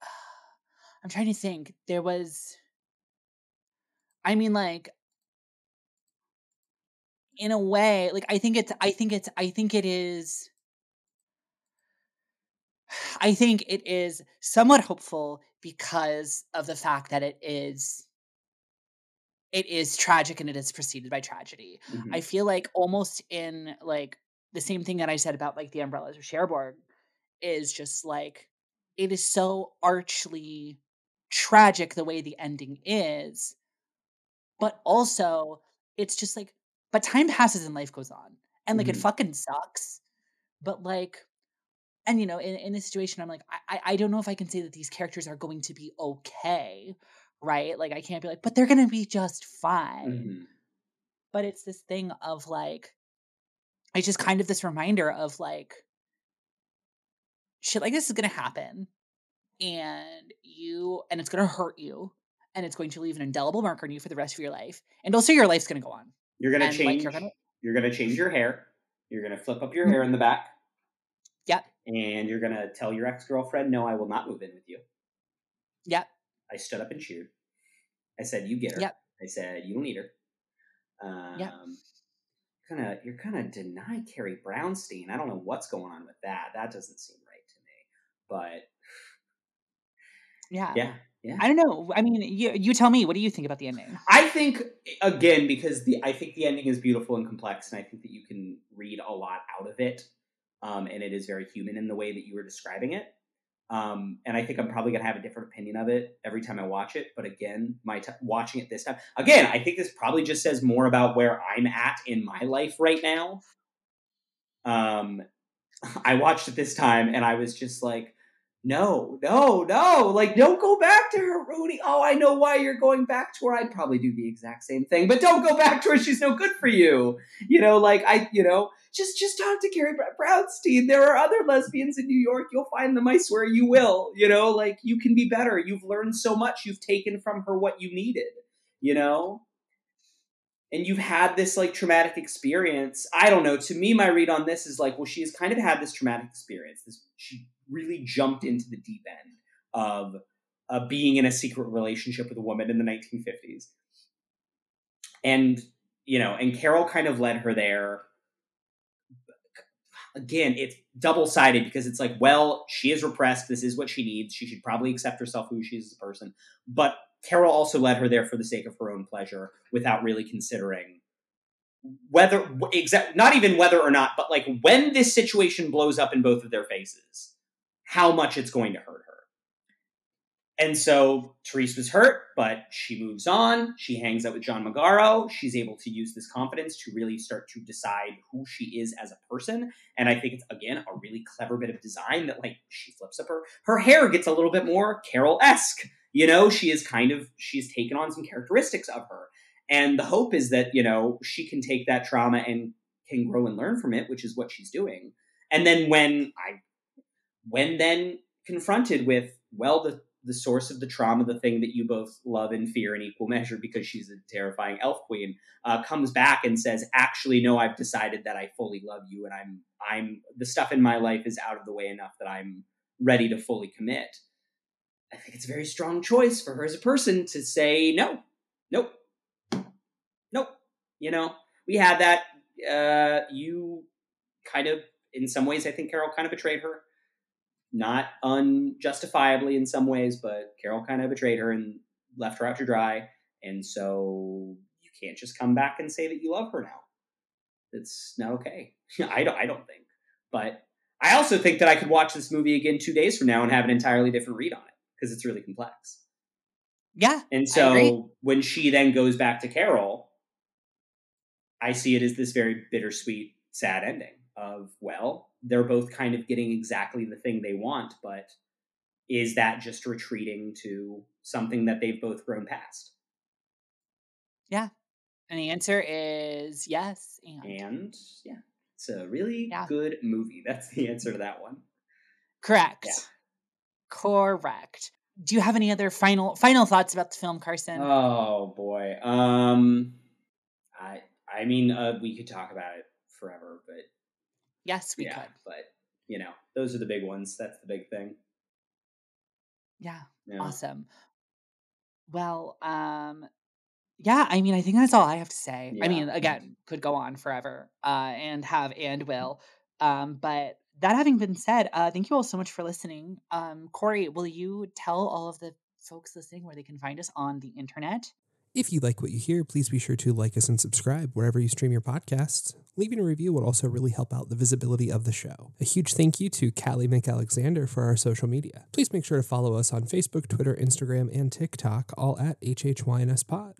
I'm trying to think. There was. I mean, like. In a way, like I think it's. I think it's. I think it is. I think it is somewhat hopeful because of the fact that it is. It is tragic and it is preceded by tragedy. Mhm. I feel like almost in like the same thing that I said about like the umbrellas or Cherbourg is just like it is so archly tragic the way the ending is, but also it's just like but time passes and life goes on. And like it Mhm. fucking sucks. But like and you know, in, in this situation, I'm like, I, I don't know if I can say that these characters are going to be okay, right? Like I can't be like, but they're gonna be just fine Mhm. but it's this thing of like it's just kind of this reminder of like shit like this is gonna happen and you and it's gonna hurt you and it's going to leave an indelible mark on you for the rest of your life and also your life's gonna go on You're And, like, change. you're gonna- you're gonna change your hair. You're gonna flip up your hair in the back. Yep. And you're gonna tell your ex girlfriend, "No, I will not move in with you." Yep. I stood up and cheered. I said, "You get her." Yep. I said, "You don't need her." Um, Kind of, you're gonna deny Carrie Brownstein. I don't know what's going on with that. That doesn't seem right to me. But yeah yeah, yeah. i don't know i mean you you tell me what do you think about the ending I think again because the I think the ending is beautiful and complex, and I think that you can read a lot out of it, um, and it is very human in the way that you were describing it. Um, and I think I'm probably gonna have a different opinion of it every time I watch it. But again, my t- watching it this time, again, I think this probably just says more about where I'm at in my life right now. Um, I watched it this time, and I was just like, no, no, no. Like, don't go back to her, Rooney. Oh, I know why you're going back to her. I'd probably do the exact same thing, but don't go back to her. She's no good for you. You know, like I, you know, just just talk to Carrie Brownstein. There are other lesbians in New York. You'll find them. I swear you will. You know, like you can be better. You've learned so much. You've taken from her what you needed. You know. And you've had this like traumatic experience. I don't know. To me, my read on this is like, well, she has kind of had this traumatic experience. This she really jumped into the deep end of uh, being in a secret relationship with a woman in the 1950s. And, you know, and Carol kind of led her there. Again, it's double sided because it's like, well, she is repressed. This is what she needs. She should probably accept herself who she is as a person. But Carol also led her there for the sake of her own pleasure without really considering whether exact not even whether or not but like when this situation blows up in both of their faces how much it's going to hurt her and so Therese was hurt, but she moves on. She hangs out with John Magaro. She's able to use this confidence to really start to decide who she is as a person. And I think it's again a really clever bit of design that like she flips up her her hair gets a little bit more Carol esque. You know, she is kind of she's taken on some characteristics of her. And the hope is that, you know, she can take that trauma and can grow and learn from it, which is what she's doing. And then when I when then confronted with, well, the the source of the trauma, the thing that you both love and fear in equal measure because she's a terrifying elf queen, uh, comes back and says, "Actually, no, I've decided that I fully love you, and I'm I'm the stuff in my life is out of the way enough that I'm ready to fully commit." I think it's a very strong choice for her as a person to say, "No, nope, nope." You know, we had that. Uh, you kind of, in some ways, I think Carol kind of betrayed her not unjustifiably in some ways, but Carol kind of betrayed her and left her out to dry. And so you can't just come back and say that you love her now. It's not okay. I don't. I don't think. But I also think that I could watch this movie again two days from now and have an entirely different read on it because it's really complex. Yeah. And so when she then goes back to Carol, I see it as this very bittersweet, sad ending of, well, they're both kind of getting exactly the thing they want, but is that just retreating to something that they've both grown past? Yeah. And the answer is yes. And, And yeah, it's a really Yeah. good movie. That's the answer to that one. correct. Yeah. Correct. Do you have any other final final thoughts about the film, Carson? Oh boy. Um, I I mean, uh, we could talk about it forever, but yes, we yeah, could. but you know, those are the big ones. That's the big thing. Yeah. Yeah. Awesome. Well, um, yeah, I mean, I think that's all I have to say. I mean, again, could go on forever, uh, and have and will. Um, but that having been said, uh, thank you all so much for listening. Um, Corey, will you tell all of the folks listening where they can find us on the internet? If you like what you hear, please be sure to like us and subscribe wherever you stream your podcasts. Leaving a review would also really help out the visibility of the show. A huge thank you to Kalie McAlexander for our social media. Please make sure to follow us on Facebook, Twitter, Instagram, and TikTok, all at HHYNSPod.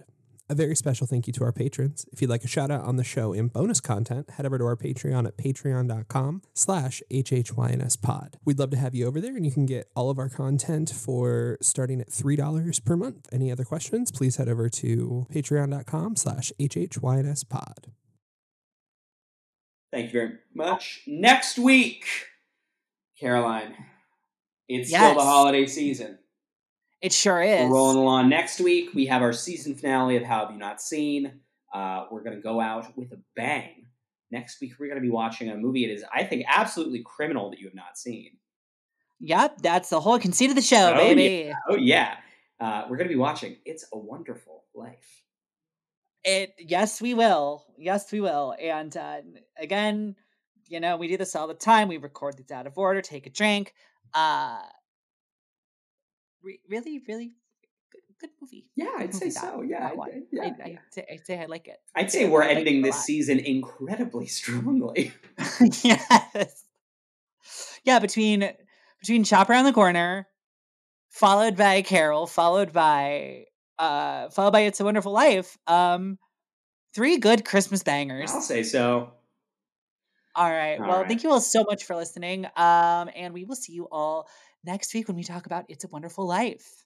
A very special thank you to our patrons. If you'd like a shout out on the show and bonus content, head over to our Patreon at patreon.com slash HHYNSPod. We'd love to have you over there and you can get all of our content for starting at $3 per month. Any other questions, please head over to patreon.com slash HHYNSPod. Thank you very much. Next week, Caroline, it's still the holiday season. It sure is. We're rolling along. Next week, we have our season finale of How Have You Not Seen. Uh, we're going to go out with a bang. Next week, we're going to be watching a movie. It is, I think, absolutely criminal that you have not seen. Yep, that's the whole conceit of the show, Oh, baby. Oh, yeah. Uh, we're going to be watching It's a Wonderful Life. It yes, we will. Yes, we will. And uh, again, you know, we do this all the time. We record these out of order. Take a drink. Uh, re- really, really good, good movie. Yeah, Good I'd say that- so. Yeah, I'd. I'd- yeah, I, yeah. Say, I say I like it. I'd say we're like ending this season incredibly strongly. yes. Yeah, between between Shop Around the Corner, followed by Carol, followed by uh followed by It's a Wonderful Life. Um three good Christmas bangers. I'll say so. All right. All well, right. thank you all so much for listening. Um, and we will see you all next week when we talk about It's a Wonderful Life.